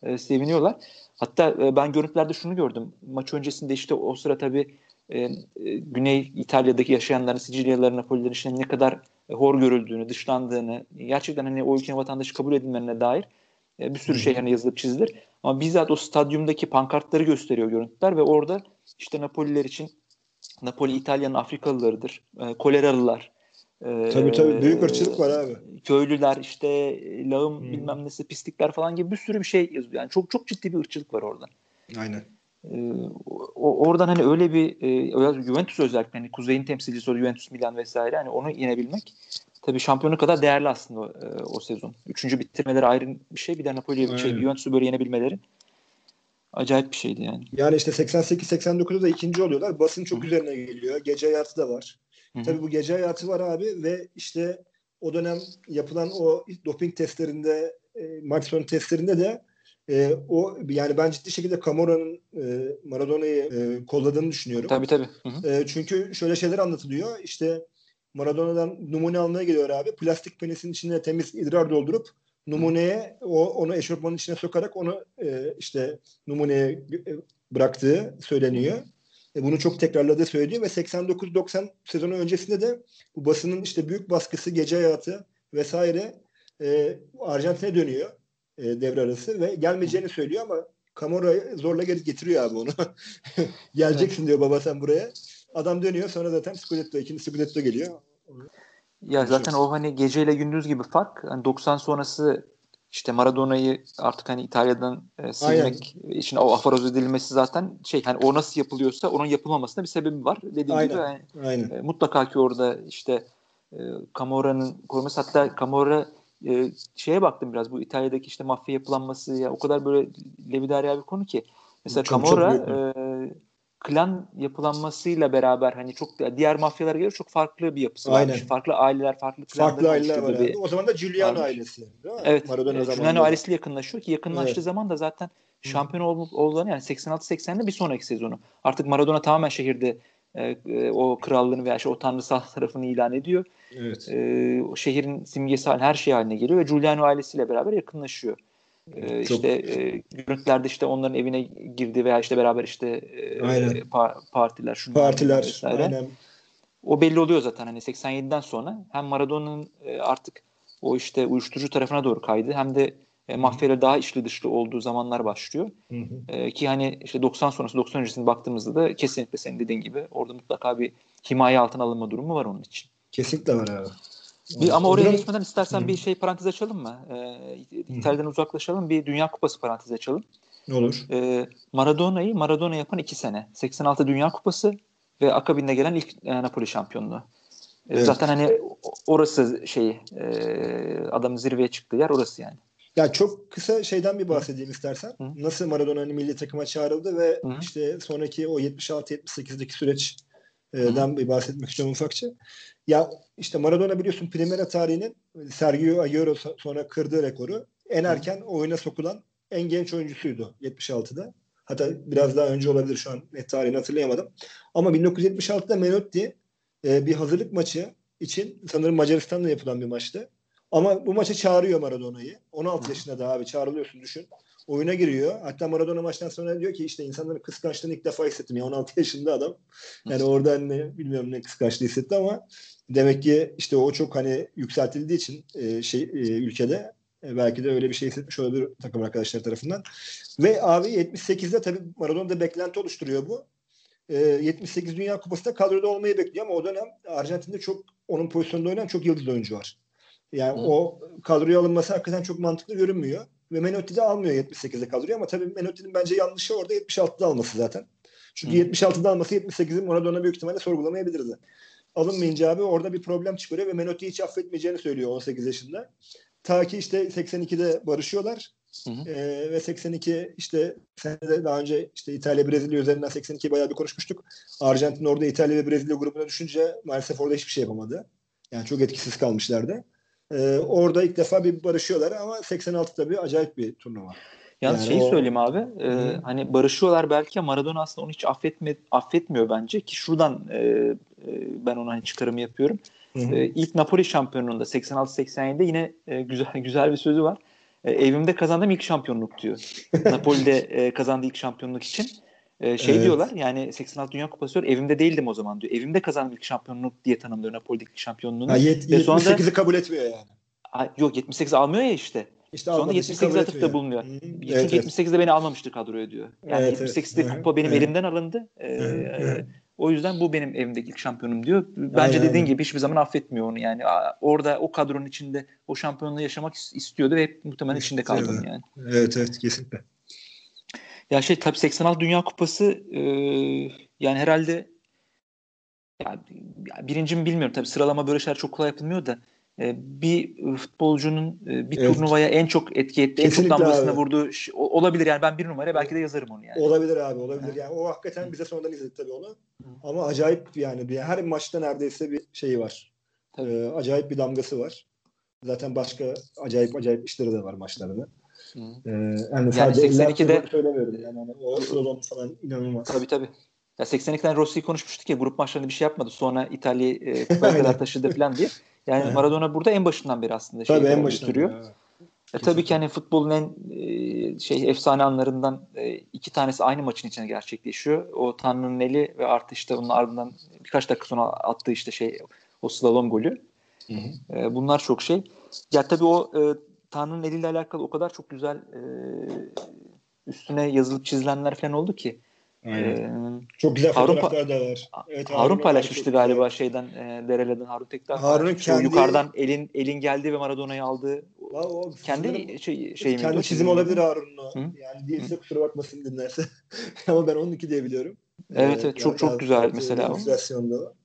e, seviniyorlar. Hatta e, ben görüntülerde şunu gördüm. Maç öncesinde işte o sıra tabii e, e, Güney İtalya'daki yaşayanların, Sicilyalıların, Napolilerin işte ne kadar hor görüldüğünü, dışlandığını, gerçekten hani o ülkenin vatandaşı kabul edilmelerine dair e, bir sürü şey hani yazılıp çizilir. Ama bizzat o stadyumdaki pankartları gösteriyor görüntüler ve orada işte Napoliler için Napoli İtalya'nın Afrikalılarıdır, e, koleralılar. E, tabii tabii büyük ırkçılık var abi. Köylüler işte lağım hmm. bilmem nesi pislikler falan gibi bir sürü bir şey yazıyor. Yani çok çok ciddi bir ırkçılık var orada. Aynen. Ee, o, oradan hani öyle bir e, Juventus özellikle hani kuzeyin temsilcisi o Juventus Milan vesaire hani onu yenebilmek tabii şampiyonu kadar değerli aslında o, e, o sezon. Üçüncü bitirmeleri ayrı bir şey. Bir de Napoli'ye şey, Juventus'u böyle yenebilmeleri acayip bir şeydi yani. Yani işte 88-89'da da ikinci oluyorlar. Basın çok Hı. üzerine geliyor. Gece hayatı da var. Hı. Tabii bu gece hayatı var abi ve işte o dönem yapılan o doping testlerinde e, maç sonu testlerinde de e, o yani ben ciddi şekilde Camorra'nın e, Maradona'yı e, kolladığını düşünüyorum. Tabii tabii. Hı hı. E, çünkü şöyle şeyler anlatılıyor. İşte Maradona'dan numune almaya geliyor abi. Plastik penisin içine temiz idrar doldurup numuneye o onu eşofmanın içine sokarak onu e, işte numuneye e, bıraktığı söyleniyor. E, bunu çok tekrarladığı söyleniyor ve 89-90 sezonu öncesinde de bu basının işte büyük baskısı, gece hayatı vesaire e, Arjantin'e dönüyor e, devre arası ve gelmeyeceğini söylüyor ama Camorra zorla geri getiriyor abi onu. Geleceksin diyor baba sen buraya. Adam dönüyor sonra zaten Scudetto ikinci Scudetto geliyor. Ya zaten o hani geceyle gündüz gibi fark. Hani 90 sonrası işte Maradona'yı artık hani İtalya'dan e, silmek Aynen. için o aforoz edilmesi zaten şey hani o nasıl yapılıyorsa onun yapılmamasında bir sebebi var. Dediğim Aynen. gibi yani, Aynen. E, mutlaka ki orada işte e, Camorra'nın koruması hatta Camorra e, şeye baktım biraz bu İtalya'daki işte mafya yapılanması ya o kadar böyle levidarya bir konu ki. Mesela çok, Camorra çok e, klan yapılanmasıyla beraber hani çok diğer mafyalara göre çok farklı bir yapısı var. Farklı aileler, farklı klanlar. Farklı aileler var. Bir, o zaman da Giuliano ailesi değil mi? Evet. Maradona e, Giuliano ailesiyle yakınlaşıyor ki yakınlaştığı evet. zaman da zaten şampiyon olduğunu yani 86-80'de bir sonraki sezonu. Artık Maradona tamamen şehirde e, e, o krallığını veya işte o tanrısal tarafını ilan ediyor. Evet. E, o şehrin simgesi haline, her şey haline geliyor ve Giuliano ailesiyle beraber yakınlaşıyor. E, Çok- işte e, görüntülerde işte onların evine girdi veya işte beraber işte e, Aynen. pa- partiler, şunlar Partiler vesaire. aynen. O belli oluyor zaten hani 87'den sonra hem Maradona'nın e, artık o işte uyuşturucu tarafına doğru kaydı hem de e, mafyayla daha içli dışlı olduğu zamanlar başlıyor. Hı hı. E, ki hani işte 90 sonrası 90 öncesine baktığımızda da kesinlikle senin dediğin gibi orada mutlaka bir himaye altına alınma durumu var onun için. Kesinlikle var abi. Bir, ama oraya geçmeden istersen Hı. bir şey parantez açalım mı? E, İtalya'dan uzaklaşalım bir Dünya Kupası parantez açalım. olur. E, Maradona'yı Maradona yapan iki sene. 86 Dünya Kupası ve akabinde gelen ilk e, Napoli şampiyonluğu. E, Evet. Zaten hani orası şey e, adamın zirveye çıktığı yer orası yani. Ya çok kısa şeyden bir bahsedeyim istersen. Hı. Nasıl Maradona hani milli takıma çağrıldı ve Hı. işte sonraki o 76-78'deki süreçten bir bahsetmek istiyorum ufakça. Ya işte Maradona biliyorsun Primera tarihinin Sergio Aguero sonra kırdığı rekoru. En erken oyuna sokulan en genç oyuncusuydu 76'da. Hatta biraz daha önce olabilir şu an net tarihini hatırlayamadım. Ama 1976'da Menotti e, bir hazırlık maçı için sanırım Macaristan'da yapılan bir maçtı. Ama bu maça çağırıyor Maradona'yı. 16 yaşında da abi çağrılıyorsun düşün. Oyuna giriyor. Hatta Maradona maçtan sonra diyor ki işte insanların kıskançlığını ilk defa hissettim. Ya 16 yaşında adam. Yani orada hani bilmiyorum ne kıskançlığı hissetti ama demek ki işte o çok hani yükseltildiği için e, şey e, ülkede e, belki de öyle bir şey hissetmiş olabilir takım arkadaşlar tarafından. Ve abi 78'de tabii Maradona'da beklenti oluşturuyor bu. E, 78 Dünya Kupası'nda kadroda olmayı bekliyor ama o dönem Arjantin'de çok onun pozisyonunda oynayan çok yıldız oyuncu var. Yani Hı. o kadroya alınması hakikaten çok mantıklı görünmüyor. Ve Menotti de almıyor 78'de kadroya ama tabii Menotti'nin bence yanlışı orada 76'da alması zaten. Çünkü Hı. 76'da alması 78'in Maradona büyük ihtimalle sorgulamayabilirdi. Alınmayınca abi orada bir problem çıkarıyor ve Menotti'yi hiç affetmeyeceğini söylüyor 18 yaşında. Ta ki işte 82'de barışıyorlar. Hı hı. Ee, ve 82 işte sen de daha önce işte İtalya Brezilya üzerinden 82 bayağı bir konuşmuştuk. Arjantin orada İtalya ve Brezilya grubuna düşünce maalesef orada hiçbir şey yapamadı. Yani çok etkisiz kalmışlardı. Ee, orada ilk defa bir barışıyorlar ama 86 tabii acayip bir turnuva. Yalnız Yani şeyi o- söyleyeyim abi. e, Hı. hani barışıyorlar belki ama Maradona aslında onu hiç affetme, affetmiyor bence ki şuradan e, e, ben ona hani çıkarım yapıyorum. Hı hı. E, ilk Napoli şampiyonluğunda 86-87'de yine e, güzel güzel bir sözü var. E, evimde kazandığım ilk şampiyonluk diyor. Napoli'de e, kazandığı ilk şampiyonluk için. E, şey Evet. diyorlar yani 86 Dünya Kupası diyor evimde değildim o zaman diyor. Evimde kazandığım ilk şampiyonluk diye tanımlıyor Napoli'deki ilk şampiyonluğunu. Ha, yet- Ve sonra da- 78'i kabul etmiyor yani. Ay, yok 78 almıyor ya işte. İşte Sonra almadığı için 78'e kabul atıfta etmiyor. bulunuyor. Hı. Çünkü Evet, evet. 78'de beni almamıştı kadroya diyor. Yani Evet, evet. 78'de Hı hı. kupa benim hı. elimden alındı. Ee, hı. o yüzden bu benim evimdeki ilk şampiyonum diyor. Bence Aynen, dediğin gibi hiçbir zaman affetmiyor onu yani. Orada o kadronun içinde o şampiyonluğu yaşamak is- istiyordu ve hep muhtemelen içinde İstiyordu. yani. Evet evet kesinlikle. Ya şey tabii 86 Dünya Kupası e, yani herhalde ya, birinci mi bilmiyorum tabii sıralama böyle şeyler çok kolay yapılmıyor da e, bir futbolcunun e, bir Evet. turnuvaya en çok etki ettiği, en çok Kesinlikle damgasını abi. vurduğu o- olabilir yani ben bir numara belki de yazarım onu yani. Olabilir abi olabilir. Hı. Yani o hakikaten bize sonradan izledik tabii onu. Hı. Ama acayip yani bir her maçta neredeyse bir şeyi var. Tabii. Ee, acayip bir damgası var. Zaten başka acayip acayip işleri de var maçlarında. Hı. Ee, yani sadece 82'de eller söylemiyorum. Yani hani o slalom falan inanılmaz. Tabii tabii. Ya 82'den Rossi'yi konuşmuştuk ya grup maçlarında bir şey yapmadı. Sonra İtalya'yı e, kupaya kadar taşıdı falan diye. Yani. Maradona burada en başından beri aslında Tabii şeyleri en başında. götürüyor. ya. E, tabii ki hani futbolun en e, şey efsane anlarından e, iki tanesi aynı maçın içinde gerçekleşiyor. O Tanrı'nın eli ve artı işte onun ardından birkaç dakika sonra attığı işte şey o slalom golü. Hı hı. E, bunlar çok şey. Ya tabii o e, Tanrı'nın eliyle alakalı o kadar çok güzel e, üstüne yazılıp çizilenler falan oldu ki. Aynen. E, Çok güzel Harun fotoğraflar da var. Evet, Harun Harun'un paylaşmıştı çok galiba güzel. şeyden e, Derele'den Harun paylaşmıştı. O kendi- yukarıdan elin elin geldi ve Maradona'yı aldı. Va- o Kendi sanırım- şey, şey kendi çizim çizimi olabilir miydi? Harun'un o. Hı. Yani değilse kusura bakmasın dinlerse. Ama ben onunki diye biliyorum. Evet, evet, çok- ya- çok ya- güzel mesela.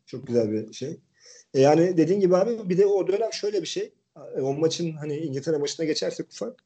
Çok güzel bir şey. E yani dediğin gibi abi bir de o dönem şöyle bir şey. E, O maçın hani İngiltere maçına geçersek ufak.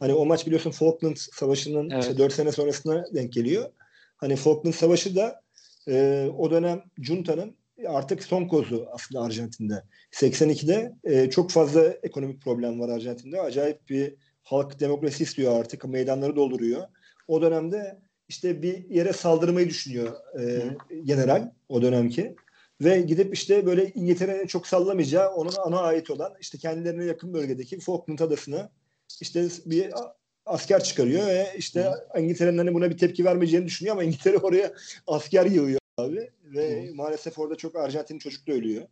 Hani o maç biliyorsun Falkland Savaşı'nın Evet. işte 4 sene sonrasına denk geliyor. Hani Falkland Savaşı da e, o dönem Junta'nın artık son kozu aslında Arjantin'de. 82'de e, çok fazla ekonomik problem var Arjantin'de. Acayip bir halk demokrasi istiyor artık. Meydanları dolduruyor. O dönemde işte bir yere saldırmayı düşünüyor e, general o dönemki. Ve gidip işte böyle İngiltere'nin çok sallamayacağı onun ana ait olan işte kendilerine yakın bölgedeki Falkland Adası'na işte bir asker çıkarıyor ve işte İngiltere'nin hani buna bir tepki vermeyeceğini düşünüyor ama İngiltere oraya asker yığıyor abi ve Hı. maalesef orada çok Arjantin çocuk da ölüyor.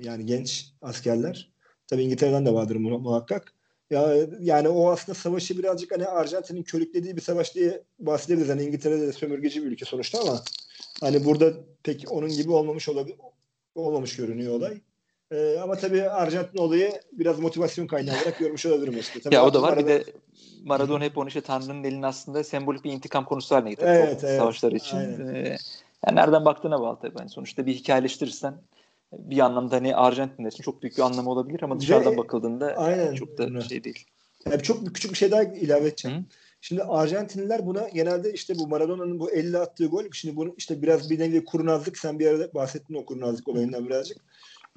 Yani genç askerler. Tabii İngiltere'den de vardır muhakkak. Ya yani o aslında savaşı birazcık hani Arjantin'in körüklediği bir savaş diye bahsedebiliriz. Hani İngiltere'de de sömürgeci bir ülke sonuçta ama hani burada pek onun gibi olmamış olabilir olmamış görünüyor olay. Ee, ama tabii Arjantin olayı biraz motivasyon kaynağı olarak görmüş olabilirim işte. Tabii ya o da var. Arada... Bir de Maradona hep onu işte Tanrı'nın elinin aslında sembolik bir intikam konusu haline getirdi. Evet, evet. Savaşlar için. Ee, yani nereden baktığına bağlı tabii. Yani sonuçta bir hikayeleştirirsen bir anlamda hani Arjantin için çok büyük bir anlamı olabilir ama dışarıdan Ve, bakıldığında aynen, çok da şey değil. Yani çok küçük bir şey daha ilave edeceğim. Hı? Şimdi Arjantinliler buna genelde işte bu Maradona'nın bu 50 attığı gol şimdi bunu işte biraz bir nevi kurnazlık sen bir arada bahsettin o kurnazlık olayından birazcık.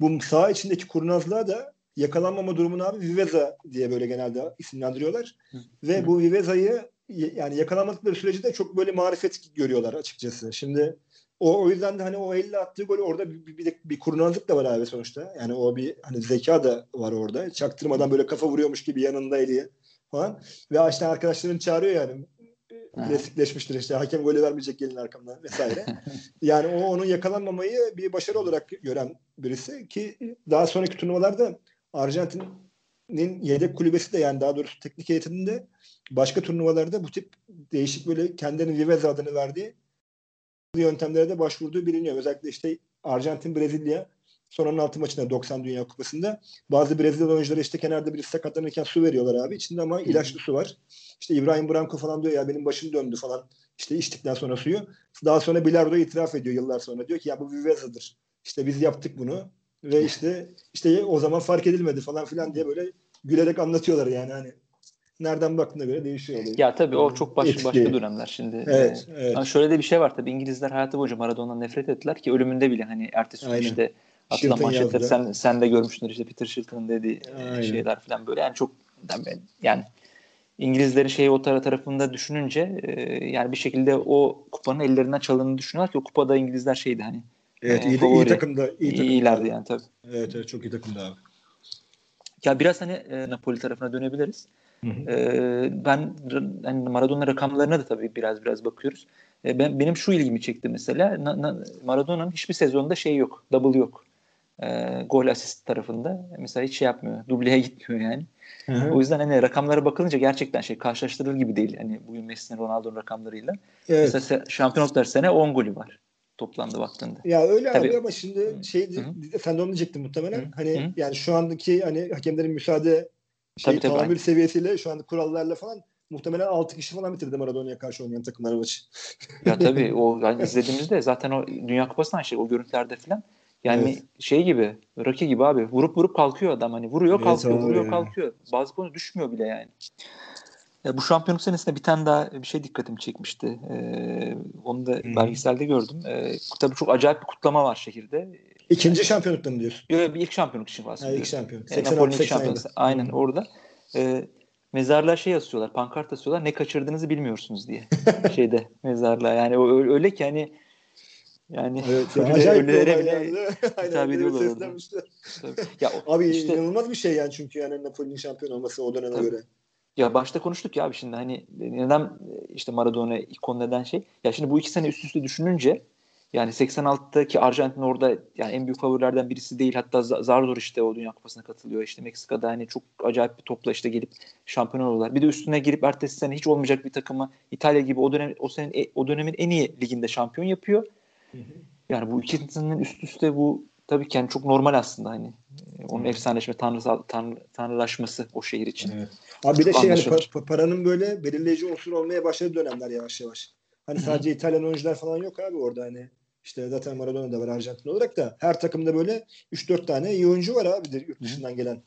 Bu sağ içindeki kurnazlığa da yakalanmama durumunu abi Viveza diye böyle genelde isimlendiriyorlar. Hı. Ve bu Viveza'yı yani yakalanmadıkları sürece de çok böyle marifet görüyorlar açıkçası. Şimdi o, o yüzden de hani o 50 attığı gol orada bir, bir, bir, bir kurnazlık da var abi sonuçta. Yani o bir hani zeka da var orada. Çaktırmadan böyle kafa vuruyormuş gibi yanında eliye falan. Ve işte arkadaşlarını çağırıyor yani. Klasikleşmiştir işte hakem golü vermeyecek gelin arkamdan vesaire. yani o onun yakalanmamayı bir başarı olarak gören birisi ki daha sonraki turnuvalarda Arjantin'in yedek kulübesi de yani daha doğrusu teknik eğitiminde başka turnuvalarda bu tip değişik böyle kendilerinin Vivez adını verdiği yöntemlere de başvurduğu biliniyor. Özellikle işte Arjantin, Brezilya son 16 maçında 90 Dünya Kupası'nda bazı Brezilya oyuncuları işte kenarda bir sakatlanırken su veriyorlar abi. İçinde ama ilaçlı su var. İşte İbrahim Branco falan diyor ya benim başım döndü falan. İşte içtikten sonra suyu. Daha sonra Bilardo itiraf ediyor yıllar sonra. Diyor ki ya bu Viveza'dır. İşte biz yaptık bunu ve işte işte o zaman fark edilmedi falan filan diye böyle gülerek anlatıyorlar yani hani nereden baktığına göre değişiyor oluyor. Ya tabii o çok baş, başka dönemler şimdi. Evet, ee, evet. şöyle de bir şey var tabii İngilizler hayatı boyunca Maradona'dan nefret ettiler ki ölümünde bile hani ertesi gün işte atılan manşetleri sen, sen de görmüşsündür işte Peter Shilton'ın dediği Aynen. şeyler falan böyle yani çok yani İngilizlerin şeyi o tara tarafında düşününce e, yani bir şekilde o kupanın ellerinden çalındığını düşünüyorlar ki o kupada İngilizler şeydi hani Evet e, iyi, favori. iyi takımda. Iyi takımda. İyilerdi yani tabii. Evet, evet çok iyi takımda abi. Ya biraz hani e, Napoli tarafına dönebiliriz. Hı hı. E, ben hani Maradona rakamlarına da tabii biraz biraz bakıyoruz. E, ben benim şu ilgimi çekti mesela. Na, na, Maradona'nın hiçbir sezonda şey yok. Double yok. E, gol asist tarafında. Mesela hiç şey yapmıyor. Dubleye gitmiyor yani. Hı hı. O yüzden hani rakamlara bakılınca gerçekten şey karşılaştırılır gibi değil. Hani bugün Messi'nin Ronaldo'nun rakamlarıyla. Evet. Mesela şampiyonluklar sene 10 golü var toplamda baktığında. Ya öyle Tabii. abi ama şimdi şey sen de onu diyecektin muhtemelen. Hı-hı. Hani Hı-hı. yani şu andaki hani hakemlerin müsaade şey, tabii, seviyesiyle şu anda kurallarla falan muhtemelen 6 kişi falan bitirdi Maradona'ya karşı oynayan takımlar maçı. ya tabii o yani izlediğimizde zaten o Dünya Kupası'ndan şey o görüntülerde falan yani evet. şey gibi, Rocky gibi abi. Vurup vurup kalkıyor adam hani. Vuruyor kalkıyor, evet, vuruyor yani. kalkıyor. Bazı konu düşmüyor bile yani. Ya bu şampiyonluk senesinde bir tane daha bir şey dikkatimi çekmişti. Ee, onu da hmm. belgeselde gördüm. Ee, tabii çok acayip bir kutlama var şehirde. İkinci yani, şampiyonlukta mı diyorsun? Yok ilk şampiyonluk için bahsediyorum. İlk şampiyonluk. 86 ilk şampiyonluk. Aynen hmm. orada. Ee, mezarlığa şey asıyorlar, pankart asıyorlar. Ne kaçırdığınızı bilmiyorsunuz diye. şeyde mezarlığa. Yani öyle ki hani yani evet, yani ölülere bile hitap ediyorlar orada. Ya, Abi işte, inanılmaz bir şey yani çünkü yani Napoli'nin şampiyon olması o döneme tabii. göre. Ya başta konuştuk ya abi şimdi hani neden işte Maradona ikon neden şey. Ya şimdi bu iki sene üst üste düşününce yani 86'daki Arjantin orada yani en büyük favorilerden birisi değil. Hatta zar zor işte o Dünya Kupası'na katılıyor. İşte Meksika'da hani çok acayip bir topla işte gelip şampiyon oluyorlar. Bir de üstüne girip ertesi sene hiç olmayacak bir takımı İtalya gibi o dönem o senin e, o dönemin en iyi liginde şampiyon yapıyor. Yani bu ikisinin üst üste bu tabii ki yani çok normal aslında hani onun efsaneleşme tanrısal tanrı, tanrılaşması o şehir için. Evet. Abi bir de şey yani pa- paranın böyle belirleyici unsur olmaya başladığı dönemler yavaş yavaş. Hani sadece İtalyan oyuncular falan yok abi orada hani. İşte zaten Maradona da var Arjantin olarak da her takımda böyle 3 4 tane iyi oyuncu var abi yurt dışından gelen.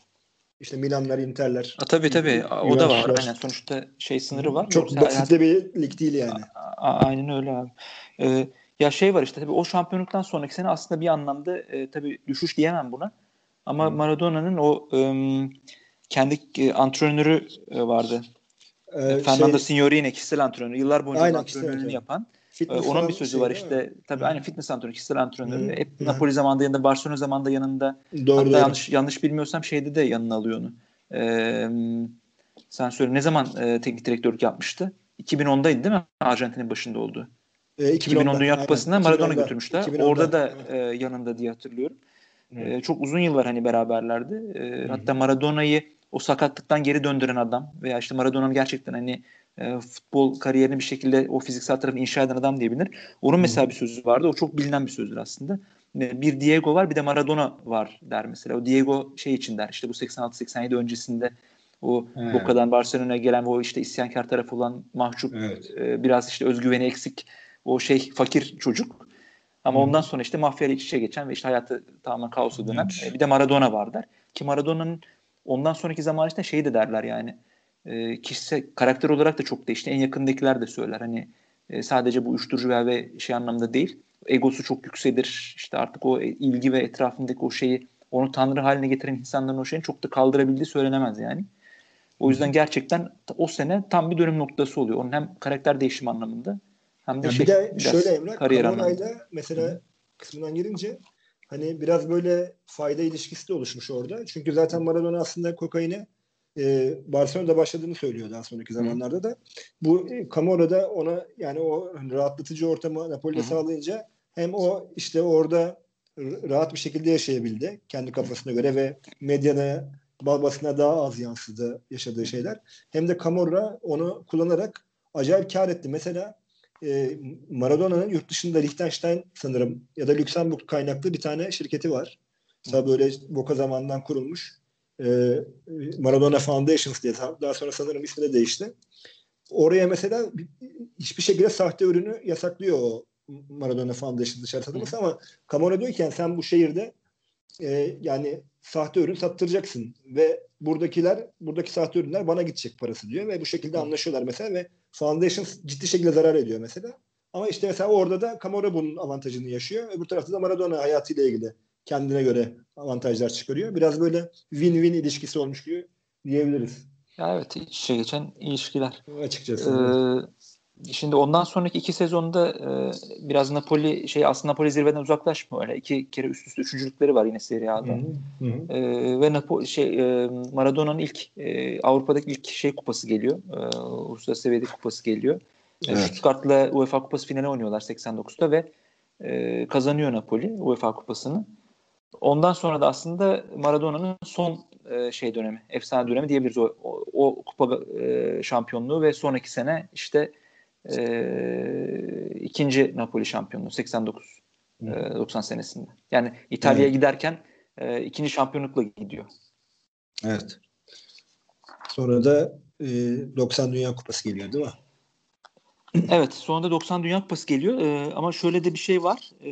İşte Milanlar, Inter'ler. A, tabii tabii. O da var. Aynen. Sonuçta şey sınırı var. Çok basit de bir lig değil yani. A, aynen öyle abi. Ee, ya şey var işte tabii o şampiyonluktan sonraki sene aslında bir anlamda e, tabii düşüş diyemem buna. Ama Maradona'nın o e, kendi e, antrenörü e, vardı. Ee, Fernando şey, Signorini kişisel antrenör. Yıllar boyunca aynen, antrenörlüğünü yapan. Fitness ee, onun bir sözü şey var işte. Tabii aynı fitness antrenörü, kişisel antrenörü. Hep Hı. Napoli zamanında yanında, Barcelona zamanında yanında. Doğru, Hatta doğru. yanlış yanlış bilmiyorsam şeyde de yanına alıyor onu. Ee, sen söyle ne zaman e, teknik direktörlük yapmıştı? 2010'daydı değil mi? Arjantin'in başında oldu. E, 2010 Dünya Kupası'nda Maradona götürmüşler. 2010'da, Orada da evet. e, yanında diye hatırlıyorum. E, çok uzun yıllar hani beraberlerdi. E, hatta Maradona'yı o sakatlıktan geri döndüren adam veya işte Maradona'nın gerçekten hani e, futbol kariyerini bir şekilde o fiziksel tarafını inşa eden adam diyebilir. Onun mesela bir sözü vardı. O çok bilinen bir sözdür aslında. E, bir Diego var bir de Maradona var der mesela. O Diego şey için der işte bu 86-87 öncesinde o evet. Boca'dan Barcelona'ya gelen o işte isyankar tarafı olan mahcup evet. e, biraz işte özgüveni eksik o şey fakir çocuk. Ama ondan sonra işte mafya ile iç içe geçen ve işte hayatı tamamen kaosu dönen evet. e, bir de Maradona var der. Ki Maradona'nın ondan sonraki zaman işte şey de derler yani e, kişisel karakter olarak da çok değişti. En yakındakiler de söyler. Hani e, sadece bu uyuşturucu ve şey anlamda değil. Egosu çok yükselir. İşte artık o ilgi ve etrafındaki o şeyi onu tanrı haline getiren insanların o şeyini çok da kaldırabildiği söylenemez yani. O yüzden gerçekten o sene tam bir dönüm noktası oluyor. Onun hem karakter değişimi anlamında hem de yani şey, bir de şöyle Emre anlamında. mesela Hı. kısmından girince hani biraz böyle fayda ilişkisi de oluşmuş orada. Çünkü zaten Maradona aslında kokaini e, Barcelona'da başladığını söylüyor daha sonraki zamanlarda da. Bu e, Camorra ona yani o rahatlatıcı ortamı Napoli'de sağlayınca hem o işte orada rahat bir şekilde yaşayabildi kendi kafasına göre ve medyana babasına daha az yansıdı yaşadığı şeyler. Hem de Camorra onu kullanarak acayip kar etti. Mesela e, Maradona'nın yurt dışında Liechtenstein sanırım ya da Lüksemburg kaynaklı bir tane şirketi var. Mesela böyle Boca zamanından kurulmuş. E, Maradona Foundations diye daha sonra sanırım ismi de değişti. Oraya mesela hiçbir şekilde sahte ürünü yasaklıyor o Maradona Foundation dışarı satılması ama Camorra diyor ki yani sen bu şehirde e, yani sahte ürün sattıracaksın ve buradakiler buradaki sahte ürünler bana gidecek parası diyor ve bu şekilde anlaşıyorlar mesela ve Foundation ciddi şekilde zarar ediyor mesela. Ama işte mesela orada da Camorra bunun avantajını yaşıyor. Öbür tarafta da Maradona hayatıyla ilgili kendine göre avantajlar çıkarıyor. Biraz böyle win-win ilişkisi olmuş gibi diyebiliriz. Ya evet iç içe geçen ilişkiler. Açıkçası. Ee, Şimdi ondan sonraki iki sezonda e, biraz Napoli şey aslında Napoli zirveden uzaklaşmıyor. Öyle iki kere üst üste üçüncülükleri var yine Serie A'da. Hı hı. E, ve Napoli şey e, Maradona'nın ilk e, Avrupa'daki ilk şey kupası geliyor. E, uluslararası seviyedeki kupası geliyor. E, evet. Stuttgart'la UEFA kupası finali oynuyorlar 89'da ve e, kazanıyor Napoli UEFA kupasını. Ondan sonra da aslında Maradona'nın son e, şey dönemi, efsane dönemi diyebiliriz. O, o, o kupa e, şampiyonluğu ve sonraki sene işte e, ikinci Napoli şampiyonluğu 89 e, 90 senesinde. Yani İtalya'ya evet. giderken e, ikinci şampiyonlukla gidiyor. Evet. Sonra da e, 90 Dünya Kupası geliyor değil mi? Evet, sonra da 90 Dünya Kupası geliyor. E, ama şöyle de bir şey var. E,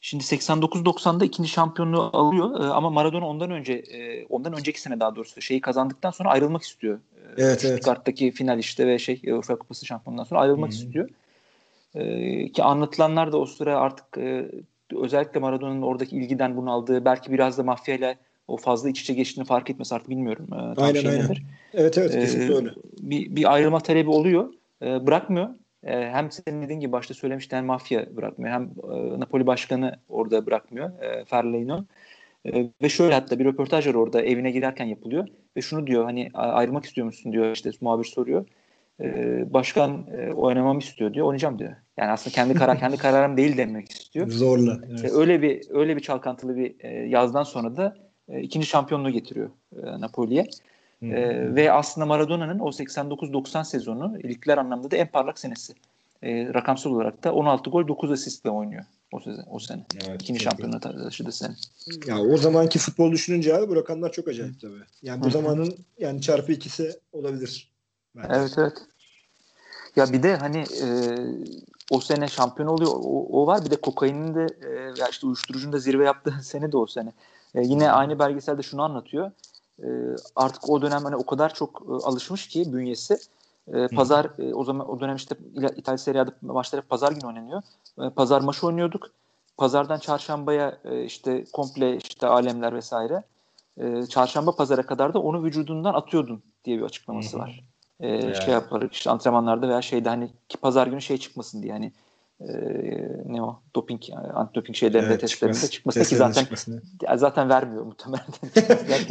Şimdi 89-90'da ikinci şampiyonluğu alıyor e, ama Maradona ondan önce e, ondan önceki sene daha doğrusu şeyi kazandıktan sonra ayrılmak istiyor. E, evet, Stuttgart'taki evet. final işte ve şey UEFA Kupası şampiyonundan sonra ayrılmak Hı-hı. istiyor. E, ki anlatılanlar da o sıra artık e, özellikle Maradona'nın oradaki ilgiden bunu aldığı belki biraz da mafyayla o fazla iç içe geçtiğini fark etmesi artık bilmiyorum. E, aynen şey aynen. Nedir. Evet evet kesinlikle e, öyle. Bir, bir ayrılma talebi oluyor. E, bırakmıyor e, hem senin dediğin gibi başta söylemişten mafya bırakmıyor hem e, Napoli başkanı orada bırakmıyor e, Ferleino. E, ve şöyle hatta bir röportaj var orada evine giderken yapılıyor ve şunu diyor hani ayrılmak istiyor musun diyor işte muhabir soruyor. E, başkan e, oynamamı istiyor diyor oynayacağım diyor. Yani aslında kendi karar kendi kararım değil demek istiyor. Zorla. Evet. E, öyle bir öyle bir çalkantılı bir e, yazdan sonra da e, ikinci şampiyonluğu getiriyor e, Napoli'ye. E, ve aslında Maradona'nın o 89-90 sezonu ligler anlamda da en parlak senesi. E, rakamsal olarak da 16 gol 9 asistle oynuyor o sene. O sene. Evet, İkinci şampiyonluğu taşıdı sene. Ya o zamanki futbol düşününce abi bu rakamlar çok acayip tabii. Yani bu zamanın yani çarpı ikisi olabilir. Bence. Evet evet. Ya bir de hani e, o sene şampiyon oluyor. O, o var. Bir de kokainin de e, ya işte uyuşturucunun da zirve yaptığı sene de o sene. E, yine aynı belgeselde şunu anlatıyor e, artık o dönem hani o kadar çok e, alışmış ki bünyesi. E, pazar e, o zaman o dönem işte İtalya Serie A'da maçlar hep pazar günü oynanıyor. E, pazar maçı oynuyorduk. Pazardan çarşambaya e, işte komple işte alemler vesaire. e, çarşamba pazara kadar da onu vücudundan atıyordun diye bir açıklaması var. E, yani. Şey yaparak işte antrenmanlarda veya şeyde hani ki pazar günü şey çıkmasın diye hani e, ne o doping yani antidoping şeylerinde evet, testlerinde çıkması ki zaten çıkmasını. zaten vermiyor muhtemelen.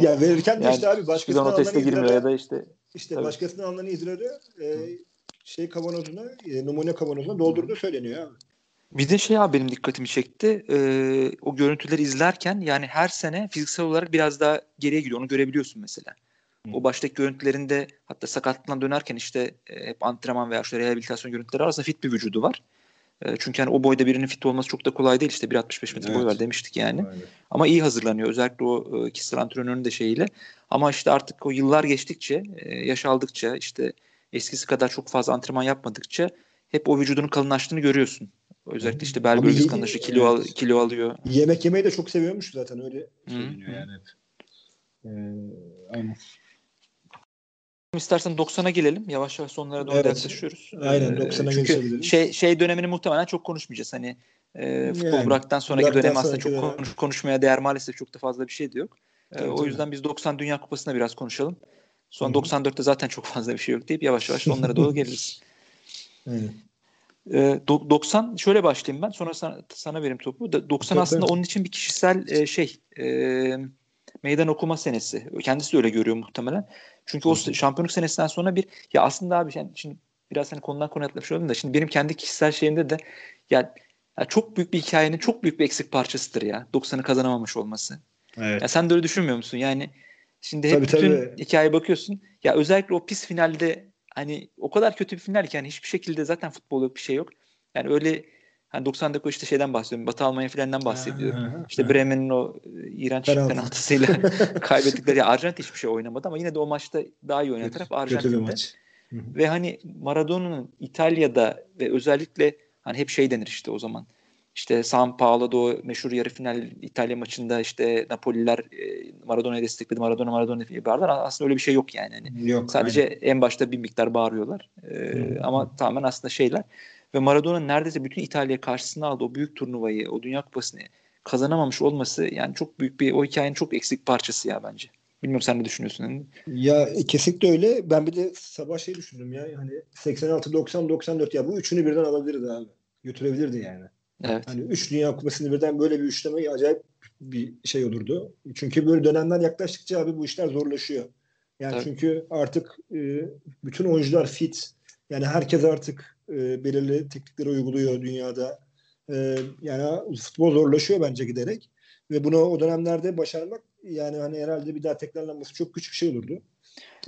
ya verirken de yani işte abi başkasının o teste girmiyor ya da işte işte tabii. başkasının alınan idrarı e, şey kavanozuna e, numune kavanozuna doldurduğu söyleniyor abi. Bir de şey abi benim dikkatimi çekti. E, o görüntüleri izlerken yani her sene fiziksel olarak biraz daha geriye gidiyor. Onu görebiliyorsun mesela. Hı. O baştaki görüntülerinde hatta sakatlığından dönerken işte e, hep antrenman veya işte rehabilitasyon görüntüleri arasında fit bir vücudu var. E, çünkü hani o boyda birinin fit olması çok da kolay değil. İşte 1.65 metre evet. boy var demiştik yani. Aynen. Ama iyi hazırlanıyor. Özellikle o e, kişisel antrenörün de şeyiyle. Ama işte artık o yıllar geçtikçe, e, yaş aldıkça işte eskisi kadar çok fazla antrenman yapmadıkça hep o vücudunun kalınlaştığını görüyorsun. Özellikle işte bel bölgesi kalınlaşıyor, kilo, al, kilo alıyor. Yemek yemeyi de çok seviyormuş zaten öyle söyleniyor yani hep. Ee, aynen. İstersen 90'a gelelim. Yavaş yavaş sonlara doğru evet. yaklaşıyoruz. Aynen 90'a ee, Çünkü şey, şey dönemini muhtemelen çok konuşmayacağız. Hani e, futbol yani, bıraktıktan sonraki dönem aslında çok konuş, konuşmaya değer maalesef çok da fazla bir şey de yok. Ee, tabii, o tabii. yüzden biz 90 Dünya Kupası'na biraz konuşalım. Son 94'te zaten çok fazla bir şey yok deyip yavaş yavaş onlara doğru geliriz. E, 90 şöyle başlayayım ben sonra sana, sana vereyim topu. 90 aslında onun için bir kişisel e, şey e, meydan okuma senesi. Kendisi de öyle görüyor muhtemelen. Çünkü o şampiyonluk senesinden sonra bir ya aslında abi yani şimdi biraz hani konudan konuya atlamış oldum da şimdi benim kendi kişisel şeyimde de ya, ya çok büyük bir hikayenin çok büyük bir eksik parçasıdır ya 90'ı kazanamamış olması. Evet. Ya sen de öyle düşünmüyor musun? Yani şimdi hep tabii, bütün tabii. hikayeye bakıyorsun. Ya özellikle o pis finalde hani o kadar kötü bir final ki yani hiçbir şekilde zaten futbol yok bir şey yok. Yani öyle hani 90 dakika işte şeyden bahsediyorum. Batı Almanya filandan bahsediyorum. işte Bremen'in o iğrenç penaltısıyla kaybettikleri. Ya Arjantin hiçbir şey oynamadı ama yine de o maçta daha iyi oynayan taraf Arjantin'de. Maç. Ve hani Maradona'nın İtalya'da ve özellikle hani hep şey denir işte o zaman. İşte San Paolo'da o meşhur yarı final İtalya maçında işte Napoliler e, Maradona'yı destekledi. Maradona Maradona diye bağırdılar. Aslında öyle bir şey yok yani. yani yok, sadece aynen. en başta bir miktar bağırıyorlar. Ee, ama tamamen aslında şeyler. Ve Maradona neredeyse bütün İtalya karşısına aldı o büyük turnuvayı, o Dünya Kupası'nı kazanamamış olması yani çok büyük bir o hikayenin çok eksik parçası ya bence. Bilmiyorum sen ne düşünüyorsun? Ya kesinlikle öyle. Ben bir de sabah şey düşündüm ya. Hani 86, 90, 94 ya bu üçünü birden alabilirdi abi. Götürebilirdi yani. Evet. Hani üç Dünya Kupası'nı birden böyle bir üçleme acayip bir şey olurdu. Çünkü böyle dönemler yaklaştıkça abi bu işler zorlaşıyor. Yani Tabii. çünkü artık e, bütün oyuncular fit. Yani herkes artık e, belirli teknikleri uyguluyor dünyada. E, yani futbol zorlaşıyor bence giderek. Ve bunu o dönemlerde başarmak yani hani herhalde bir daha tekrarlanması çok küçük bir şey olurdu.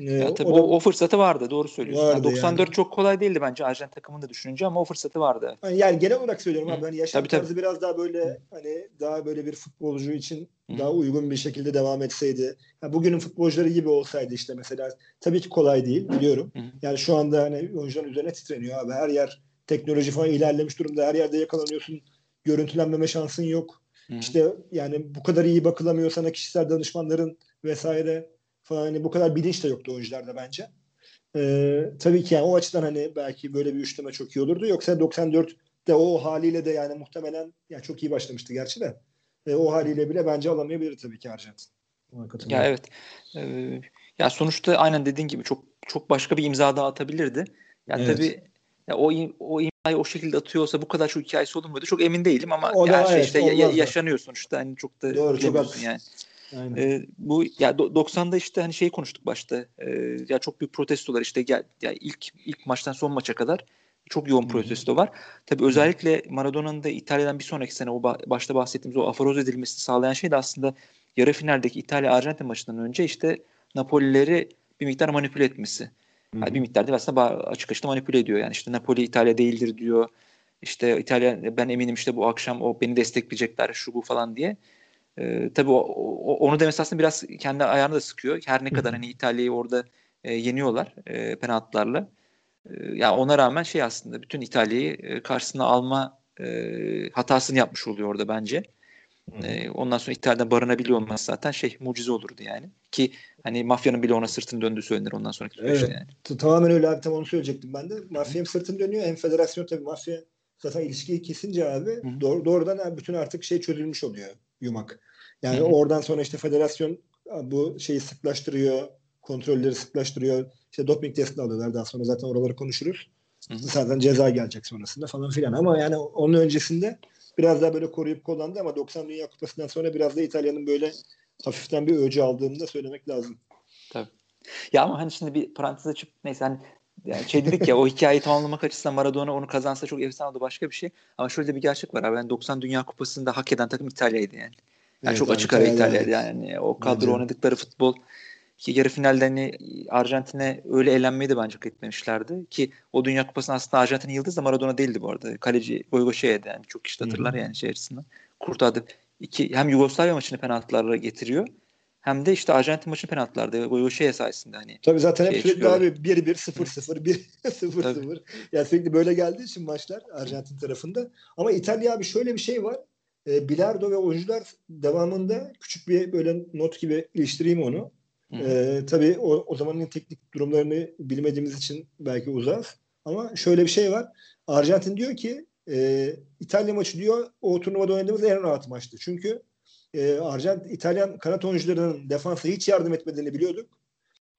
Ee, ya tabii o, da, o, fırsatı vardı doğru söylüyorsun. Vardı yani 94 yani. çok kolay değildi bence Arjantin takımını da düşününce ama o fırsatı vardı. Yani, yani genel olarak söylüyorum Hı. abi hani yaşam tabii, tarzı tabii. biraz daha böyle hani daha böyle bir futbolcu için. Daha uygun bir şekilde devam etseydi. Yani bugünün futbolcuları gibi olsaydı işte mesela tabii ki kolay değil biliyorum. Yani şu anda hani oyuncuların üzerine titreniyor abi. Her yer teknoloji falan ilerlemiş durumda. Her yerde yakalanıyorsun. Görüntülenmeme şansın yok. İşte yani bu kadar iyi bakılamıyor sana kişisel danışmanların vesaire falan hani bu kadar bilinç de yoktu oyuncularda bence. Ee, tabii ki yani o açıdan hani belki böyle bir üçleme çok iyi olurdu. Yoksa 94'te o haliyle de yani muhtemelen yani çok iyi başlamıştı gerçi de. E, o haliyle bile bence alamayabilir tabii ki Arjantin. Ya evet. Ee, ya sonuçta aynen dediğin gibi çok çok başka bir imza daha atabilirdi. Ya evet. tabii ya o o imzayı o şekilde atıyorsa bu kadar çok hikayesi olur muydu? Çok emin değilim ama o da, her şey evet, işte ya, yaşanıyor sonuçta. Hani çok da Doğru, çok yani. E, bu ya 90'da işte hani şeyi konuştuk başta. E, ya çok büyük protestolar işte gel ya ilk ilk maçtan son maça kadar çok yoğun protesto var. Tabii özellikle Maradona'nın da İtalya'dan bir sonraki sene o başta bahsettiğimiz o aforoz edilmesini sağlayan şey de aslında yarı finaldeki İtalya Arjantin maçından önce işte Napolileri bir miktar manipüle etmesi. Yani bir miktar değil aslında açık açık manipüle ediyor. Yani işte Napoli İtalya değildir diyor. İşte İtalya ben eminim işte bu akşam o beni destekleyecekler şu bu falan diye. E, tabii o, o, onu demesi aslında biraz kendi ayağını da sıkıyor. Her ne kadar hani İtalya'yı orada e, yeniyorlar e, penaltılarla. E, ya yani ona rağmen şey aslında bütün İtalya'yı e, karşısına alma e, hatasını yapmış oluyor orada bence. E, ondan sonra İtalya'da barınabiliyor olması zaten şey mucize olurdu yani. Ki hani mafyanın bile ona sırtını döndüğü söylenir ondan sonraki süreçte evet. yani. Tamamen öyle abi tam onu söyleyecektim ben de. Mafya hem sırtını dönüyor hem federasyon tabii mafya zaten ilişkiyi kesince abi Hı-hı. doğrudan bütün artık şey çözülmüş oluyor yumak. Yani Hı-hı. oradan sonra işte federasyon bu şeyi sıklaştırıyor, kontrolleri sıklaştırıyor. İşte doping testini alıyorlar daha sonra zaten oraları konuşuruz. Hı-hı. Zaten ceza gelecek sonrasında falan filan ama yani onun öncesinde biraz daha böyle koruyup kullandı ama 90 Dünya Kupası'ndan sonra biraz da İtalya'nın böyle hafiften bir öcü aldığını da söylemek lazım. Tabii. Ya ama hani şimdi bir parantez açıp neyse hani yani şey dedik ya o hikayeyi tamamlamak açısından Maradona onu kazansa çok efsane oldu başka bir şey. Ama şöyle bir gerçek var abi. Yani 90 Dünya Kupası'nda hak eden takım İtalya'ydı yani. Yani evet, çok açık ara İtalya'ydı yani. O kadro bence. oynadıkları futbol ki yarı finalde hani Arjantin'e öyle eğlenmeyi de bence hak etmemişlerdi. Ki o Dünya Kupası'nda aslında Arjantin'in yıldız da Maradona değildi bu arada. Kaleci Goygoşe'ydi yani. Çok kişi hatırlar yani şey açısından. Kurtardı. İki, hem Yugoslavya maçını penaltılarla getiriyor hem de işte Arjantin maçını penaltılarda o şey sayesinde hani. Tabii zaten hep sürekli çıkıyorlar. abi 1-1 0-0 1-0-0 yani sürekli böyle geldiği için maçlar Arjantin tarafında. Ama İtalya abi şöyle bir şey var. E, bilardo ve oyuncular devamında küçük bir böyle not gibi iliştireyim onu. E, tabii o, o zamanın teknik durumlarını bilmediğimiz için belki uzak. Ama şöyle bir şey var. Arjantin diyor ki e, İtalya maçı diyor o turnuvada oynadığımız en rahat maçtı. Çünkü e, Arjant İtalyan kanat oyuncularının defansa hiç yardım etmediğini biliyorduk.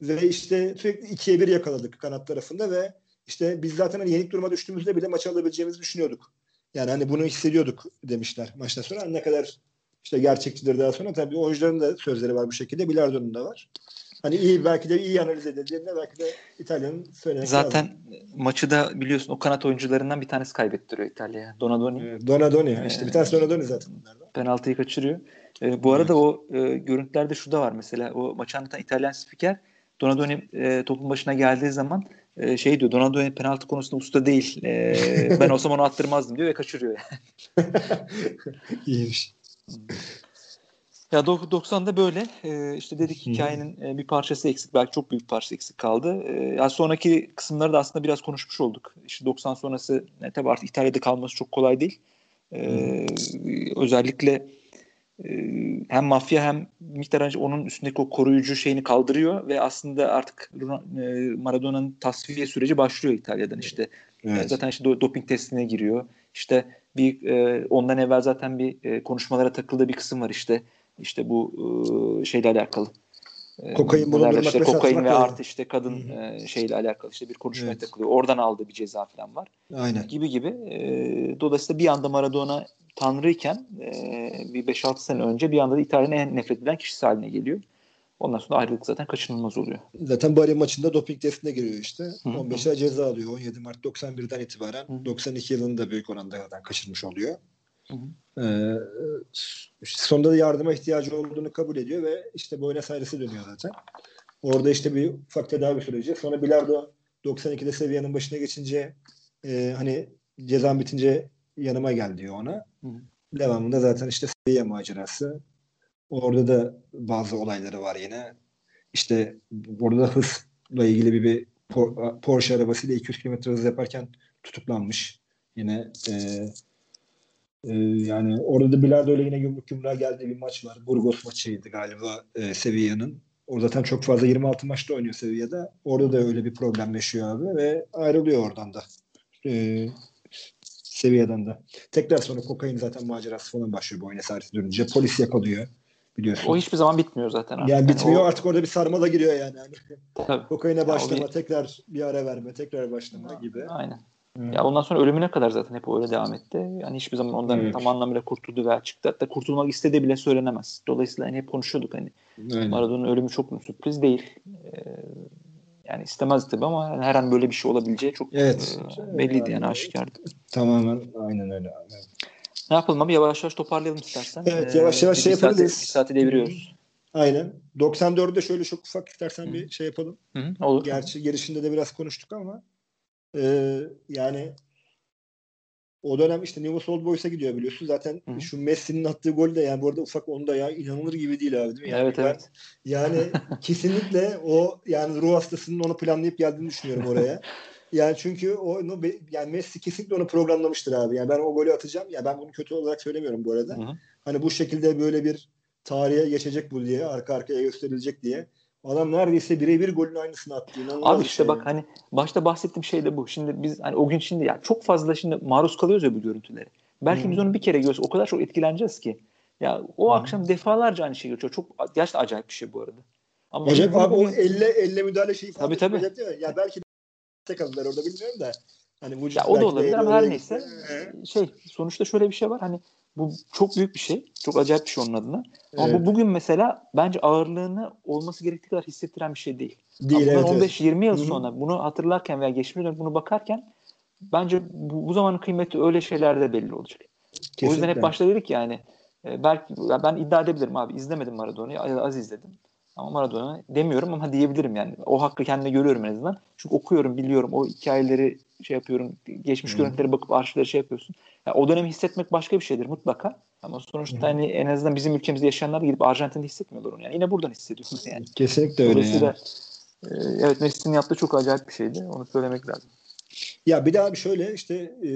Ve işte sürekli ikiye bir yakaladık kanat tarafında ve işte biz zaten hani yenik duruma düştüğümüzde bile maçı alabileceğimizi düşünüyorduk. Yani hani bunu hissediyorduk demişler maçtan sonra. Ne kadar işte gerçekçidir daha sonra tabii oyuncuların da sözleri var bu şekilde. Bilardo'nun da var. Hani iyi belki de iyi analiz edildiğinde belki de İtalya'nın söylemek Zaten lazım. maçı da biliyorsun o kanat oyuncularından bir tanesi kaybettiriyor İtalya'ya. Donadoni. Evet, Donadoni. Ee, işte bir tanesi Donadoni zaten bunlardan. Penaltıyı kaçırıyor. E, bu arada o e, görüntülerde şu da var mesela o maçı anlatan İtalyan spiker Donadoni e, topun başına geldiği zaman e, şey diyor Donadoni penaltı konusunda usta değil. E, ben olsam onu attırmazdım diyor ve kaçırıyor. İyiymiş. Ya 90'da böyle e, işte dedik hikayenin e, bir parçası eksik belki çok büyük bir parçası eksik kaldı. E, ya sonraki kısımları da aslında biraz konuşmuş olduk. İşte 90 sonrası ne tabii artık İtalya'da kalması çok kolay değil. E, özellikle ee, hem mafya hem Mihtar onun üstündeki o koruyucu şeyini kaldırıyor ve aslında artık e, Maradona'nın tasfiye süreci başlıyor İtalya'dan işte. Evet. Zaten işte doping testine giriyor. İşte bir e, ondan evvel zaten bir e, konuşmalara takıldığı bir kısım var işte. İşte bu şeyle alakalı. Kokain bulundurmak işte kokain ve artı işte kadın Hı-hı. şeyle alakalı işte bir konuşmaya evet. takılıyor. Oradan aldığı bir ceza falan var. Aynen. Gibi gibi. Dolayısıyla bir anda Maradona tanrıyken e, bir 5-6 sene önce bir anda da İtalya'nın en nefret edilen kişisi haline geliyor. Ondan sonra ayrılık zaten kaçınılmaz oluyor. Zaten Bari maçında doping testine giriyor işte. Hı-hı. 15 ay ceza alıyor. 17 Mart 91'den itibaren. Hı-hı. 92 yılında büyük oranda zaten kaçırmış oluyor. Ee, sonunda da yardıma ihtiyacı olduğunu kabul ediyor ve işte Buenos Aires'e dönüyor zaten. Orada işte bir ufak tedavi süreci. Sonra Bilardo 92'de seviyenin başına geçince e, hani cezan bitince yanıma gel diyor ona. Hı. Devamında zaten işte seviye macerası. Orada da bazı olayları var yine. İşte orada da hızla ilgili bir, bir Porsche arabasıyla 200 km hız yaparken tutuklanmış. Yine e, e, yani orada da Bilardo ile yine yumruk yumruğa geldiği bir maç var. Burgos maçıydı galiba e, Sevilla'nın. Orada zaten çok fazla 26 maçta oynuyor Sevilla'da. Orada da öyle bir problem yaşıyor abi ve ayrılıyor oradan da. E, seviyeden de. Tekrar sonra kokain zaten macerası falan başlıyor bu oyuna Aires dönünce. Polis yakalıyor biliyorsun. O hiçbir zaman bitmiyor zaten. Artık. Yani bitmiyor yani o... artık orada bir sarmala giriyor yani. Tabii. Kokaine başlama, bir... tekrar bir ara verme, tekrar başlama gibi. Aynen. Hmm. Ya ondan sonra ölümüne kadar zaten hep öyle devam etti. Yani hiçbir zaman ondan evet. tam anlamıyla kurtuldu veya çıktı. Hatta kurtulmak istediği bile söylenemez. Dolayısıyla hani hep konuşuyorduk hani Maradona'nın ölümü çok mu sürpriz değil. Ee, yani istemez tabii ama her an böyle bir şey olabileceği çok evet. e, belliydi yani aşikardı. Tamamen aynen öyle. Aynen. Ne yapalım abi yavaş yavaş toparlayalım istersen. Evet yavaş yavaş ee, şey yapabiliriz. Saati, bir saati deviriyoruz. Aynen. 94'de şöyle çok ufak istersen Hı. bir şey yapalım. Hı, olur. Gerçi girişinde de biraz konuştuk ama e, yani o dönem işte Newell's Old Boys'a gidiyor biliyorsun. Zaten Hı-hı. şu Messi'nin attığı gol de yani bu arada ufak onda ya inanılır gibi değil abi değil mi? Yani evet ben, evet. Yani kesinlikle o yani ruh hastasının onu planlayıp geldiğini düşünüyorum oraya. Yani çünkü o yani Messi kesinlikle onu programlamıştır abi. Yani ben o golü atacağım. Ya ben bunu kötü olarak söylemiyorum bu arada. Hı-hı. Hani bu şekilde böyle bir tarihe geçecek bu diye, arka arkaya gösterilecek diye. Adam neredeyse birebir golün aynısını attı. İnanılmaz Abi işte şey bak yani. hani başta bahsettiğim şey de bu. Şimdi biz hani o gün şimdi ya çok fazla şimdi maruz kalıyoruz ya bu görüntüleri. Belki hmm. biz onu bir kere görsek o kadar çok etkileneceğiz ki. Ya o akşam defalarca aynı şey geçiyor. Çok gerçekten acayip bir şey bu arada. Ama Acayip abi o elle elle müdahale şeyi falan. Tabii tabii. Ya. ya belki tek aldılar orada bilmiyorum da. Hani vücut ya o da olabilir ama her neyse şey sonuçta şöyle bir şey var. Hani bu çok büyük bir şey. Çok acayip bir şey onun adına. Ama evet. bu bugün mesela bence ağırlığını olması gerektiği kadar hissettiren bir şey değil. Değil evet, 15-20 yıl Hı-hı. sonra bunu hatırlarken veya geçmiş bunu bakarken bence bu, bu zamanın kıymeti öyle şeylerde belli olacak. Kesinlikle. O yüzden hep başta dedik yani e, belki ben iddia edebilirim abi izlemedim Maradona'yı az izledim. Ama Maradona demiyorum ama diyebilirim yani. O hakkı kendime görüyorum en azından. Çünkü okuyorum, biliyorum. O hikayeleri şey yapıyorum. Geçmiş hmm. görüntülere bakıp arşivleri şey yapıyorsun. Yani o dönemi hissetmek başka bir şeydir mutlaka. Ama sonuçta hmm. hani en azından bizim ülkemizde yaşayanlar gidip Arjantin'de hissetmiyorlar onu. Yani yine buradan hissediyorsunuz yani. Kesinlikle öyle yani. E, evet Messi'nin yaptığı çok acayip bir şeydi. Onu söylemek lazım. Ya bir daha bir şöyle işte e,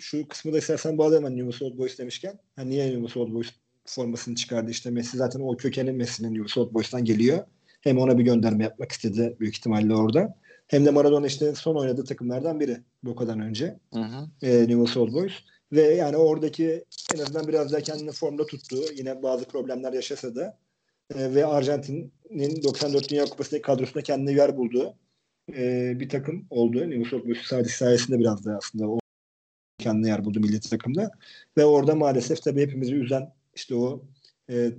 şu kısmı da istersen bağlayalım hani Newell's Old Boys demişken. Hani niye Newell's Old Boys formasını çıkardı işte Messi zaten o kökenin Messi'nin Newell's Old Boys'tan geliyor. Hem ona bir gönderme yapmak istedi büyük ihtimalle orada. Hem de Maradona işte son oynadığı takımlardan biri Boca'dan önce. Hı hı. E, Newell's Old Boys. Ve yani oradaki en azından biraz daha kendini formda tuttu. Yine bazı problemler yaşasa da. E, ve Arjantin'in 94 Dünya Kupası'ndaki kadrosunda kendine yer bulduğu e, bir takım oldu. Newell's Old Boys sadece sayesinde biraz da aslında o kendine yer buldu milli takımda. Ve orada maalesef tabii hepimizi üzen işte o e,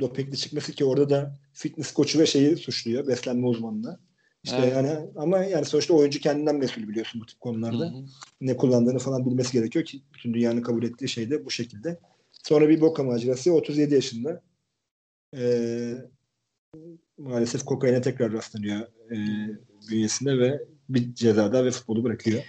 dopingli çıkması ki orada da fitness koçu ve şeyi suçluyor. Beslenme uzmanını. İşte evet. yani ama yani sonuçta oyuncu kendinden mesul biliyorsun bu tip konularda. Hı hı. Ne kullandığını falan bilmesi gerekiyor ki bütün dünyanın kabul ettiği şey de bu şekilde. Sonra bir Boca macerası 37 yaşında. Ee, maalesef kokaine tekrar rastlanıyor e, bünyesinde ve bir cezada ve futbolu bırakıyor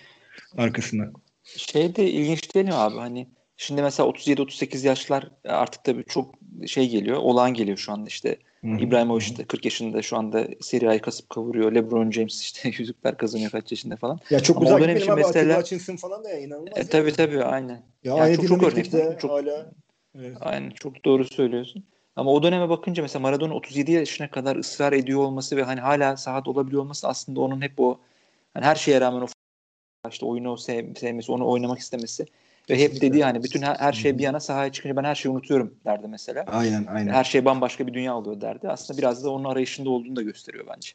arkasından. Şey de ilginç değil mi abi? Hani Şimdi mesela 37-38 yaşlar artık tabii çok şey geliyor, olağan geliyor şu anda işte. Hı-hı. İbrahimovic de 40 yaşında şu anda Serie A'yı kasıp kavuruyor. LeBron James işte yüzükler kazanıyor kaç yaşında falan. Ya çok güzel dönem için mesela Hutchinson falan da ya inanılmaz. E, tabii tabii aynen. Ya yani aynı çok, çok örnek. Çok, hala. Evet. Aynen çok doğru söylüyorsun. Ama o döneme bakınca mesela Maradona 37 yaşına kadar ısrar ediyor olması ve hani hala sahat olabiliyor olması aslında onun hep o hani her şeye rağmen o işte oyunu sev, sevmesi, onu oynamak istemesi ve hep dedi yani bütün her, her şey bir yana sahaya çıkınca ben her şeyi unutuyorum derdi mesela. Aynen aynen. Her şey bambaşka bir dünya oluyor derdi. Aslında biraz da onun arayışında olduğunu da gösteriyor bence.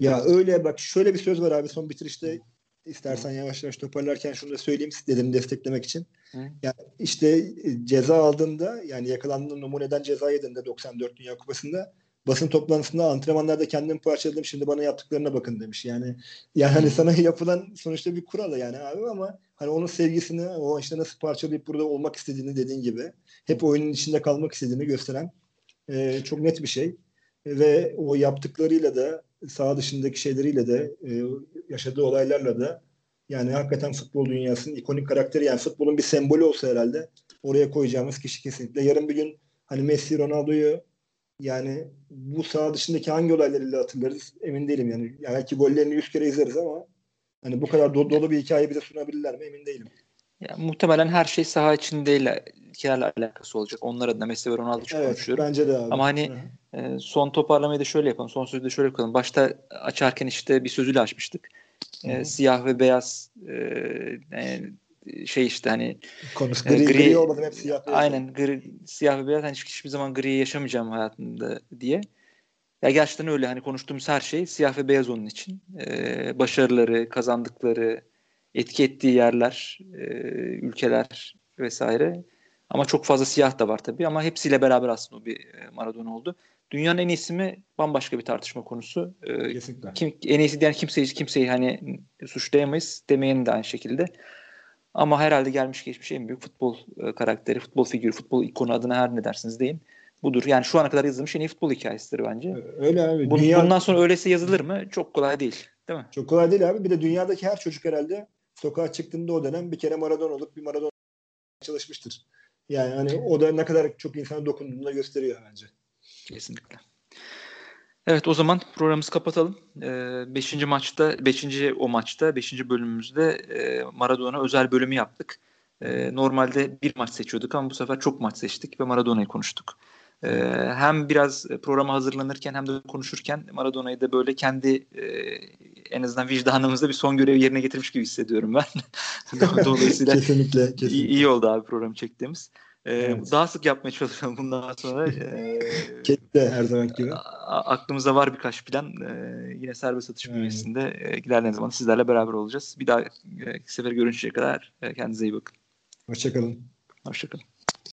Ya öyle bak şöyle bir söz var abi son bitirişte istersen yavaş yavaş toparlarken şunu da söyleyeyim dedim desteklemek için. Hı. Yani işte ceza aldığında yani yakalandığında numuneden ceza yediğinde 94 Dünya Kupası'nda basın toplantısında antrenmanlarda kendim parçaladım şimdi bana yaptıklarına bakın demiş. Yani yani hani sana yapılan sonuçta bir kural yani abi ama hani onun sevgisini o işte nasıl parçalayıp burada olmak istediğini dediğin gibi hep oyunun içinde kalmak istediğini gösteren e, çok net bir şey. Ve o yaptıklarıyla da sağ dışındaki şeyleriyle de e, yaşadığı olaylarla da yani hakikaten futbol dünyasının ikonik karakteri yani futbolun bir sembolü olsa herhalde oraya koyacağımız kişi kesinlikle. Yarın bir gün hani Messi, Ronaldo'yu yani bu saha dışındaki hangi olaylarıyla hatırlarız emin değilim yani. yani belki gollerini yüz kere izleriz ama hani bu kadar dolu, dolu bir hikaye bize sunabilirler mi emin değilim. Ya, muhtemelen her şey saha içindeyle kilerle alakası olacak. Onlar adına Messi ve Ronaldo evet, konuşuyorum. Bence de abi. Ama hani e, son toparlamayı da şöyle yapalım. Son sözü de şöyle yapalım. Başta açarken işte bir sözüyle açmıştık. E, siyah ve beyaz e, yani şey işte hani konusu gri, e, gri, gri olmadan hep siyah beyaz. Aynen gri, siyah ve beyaz hani hiçbir zaman gri yaşamayacağım hayatımda diye. Ya gerçekten öyle hani konuştuğumuz her şey siyah ve beyaz onun için. Ee, başarıları, kazandıkları, etki ettiği yerler, e, ülkeler vesaire. Ama çok fazla siyah da var tabii ama hepsiyle beraber aslında o bir e, Maradona oldu. Dünyanın en iyisi mi bambaşka bir tartışma konusu. Ee, Kesinlikle. Kim, en iyisi diyen kimseyi, kimseyi hani suçlayamayız. Demeyenin de aynı şekilde. Ama herhalde gelmiş geçmiş en büyük futbol e, karakteri, futbol figürü, futbol ikonu adına her ne dersiniz deyin. Budur. Yani şu ana kadar yazılmış en iyi futbol hikayesidir bence. Öyle abi. Bun, Dünya... Bundan sonra öylesi yazılır mı? Çok kolay değil. Değil mi? Çok kolay değil abi. Bir de dünyadaki her çocuk herhalde sokağa çıktığında o dönem bir kere Maradona olup bir Maradona çalışmıştır. Yani hani o da ne kadar çok insana dokunduğunu da gösteriyor bence. Kesinlikle. Evet o zaman programımızı kapatalım. Ee, beşinci maçta, beşinci o maçta, beşinci bölümümüzde e, Maradona özel bölümü yaptık. E, normalde bir maç seçiyorduk ama bu sefer çok maç seçtik ve Maradona'yı konuştuk. E, hem biraz programa hazırlanırken hem de konuşurken Maradona'yı da böyle kendi e, en azından vicdanımızda bir son görevi yerine getirmiş gibi hissediyorum ben. Dolayısıyla kesinlikle, kesinlikle. Iyi, iyi oldu abi programı çektiğimiz. Ee, evet. Daha sık yapmaya çalışalım bundan sonra. Ee, Kette her zaman gibi. Aklımızda var birkaç plan. Ee, yine serbest atış bünyesinde e, ilerleyen zaman sizlerle beraber olacağız. Bir daha e, sefer görüşünceye kadar e, kendinize iyi bakın. Hoşçakalın. Hoşçakalın.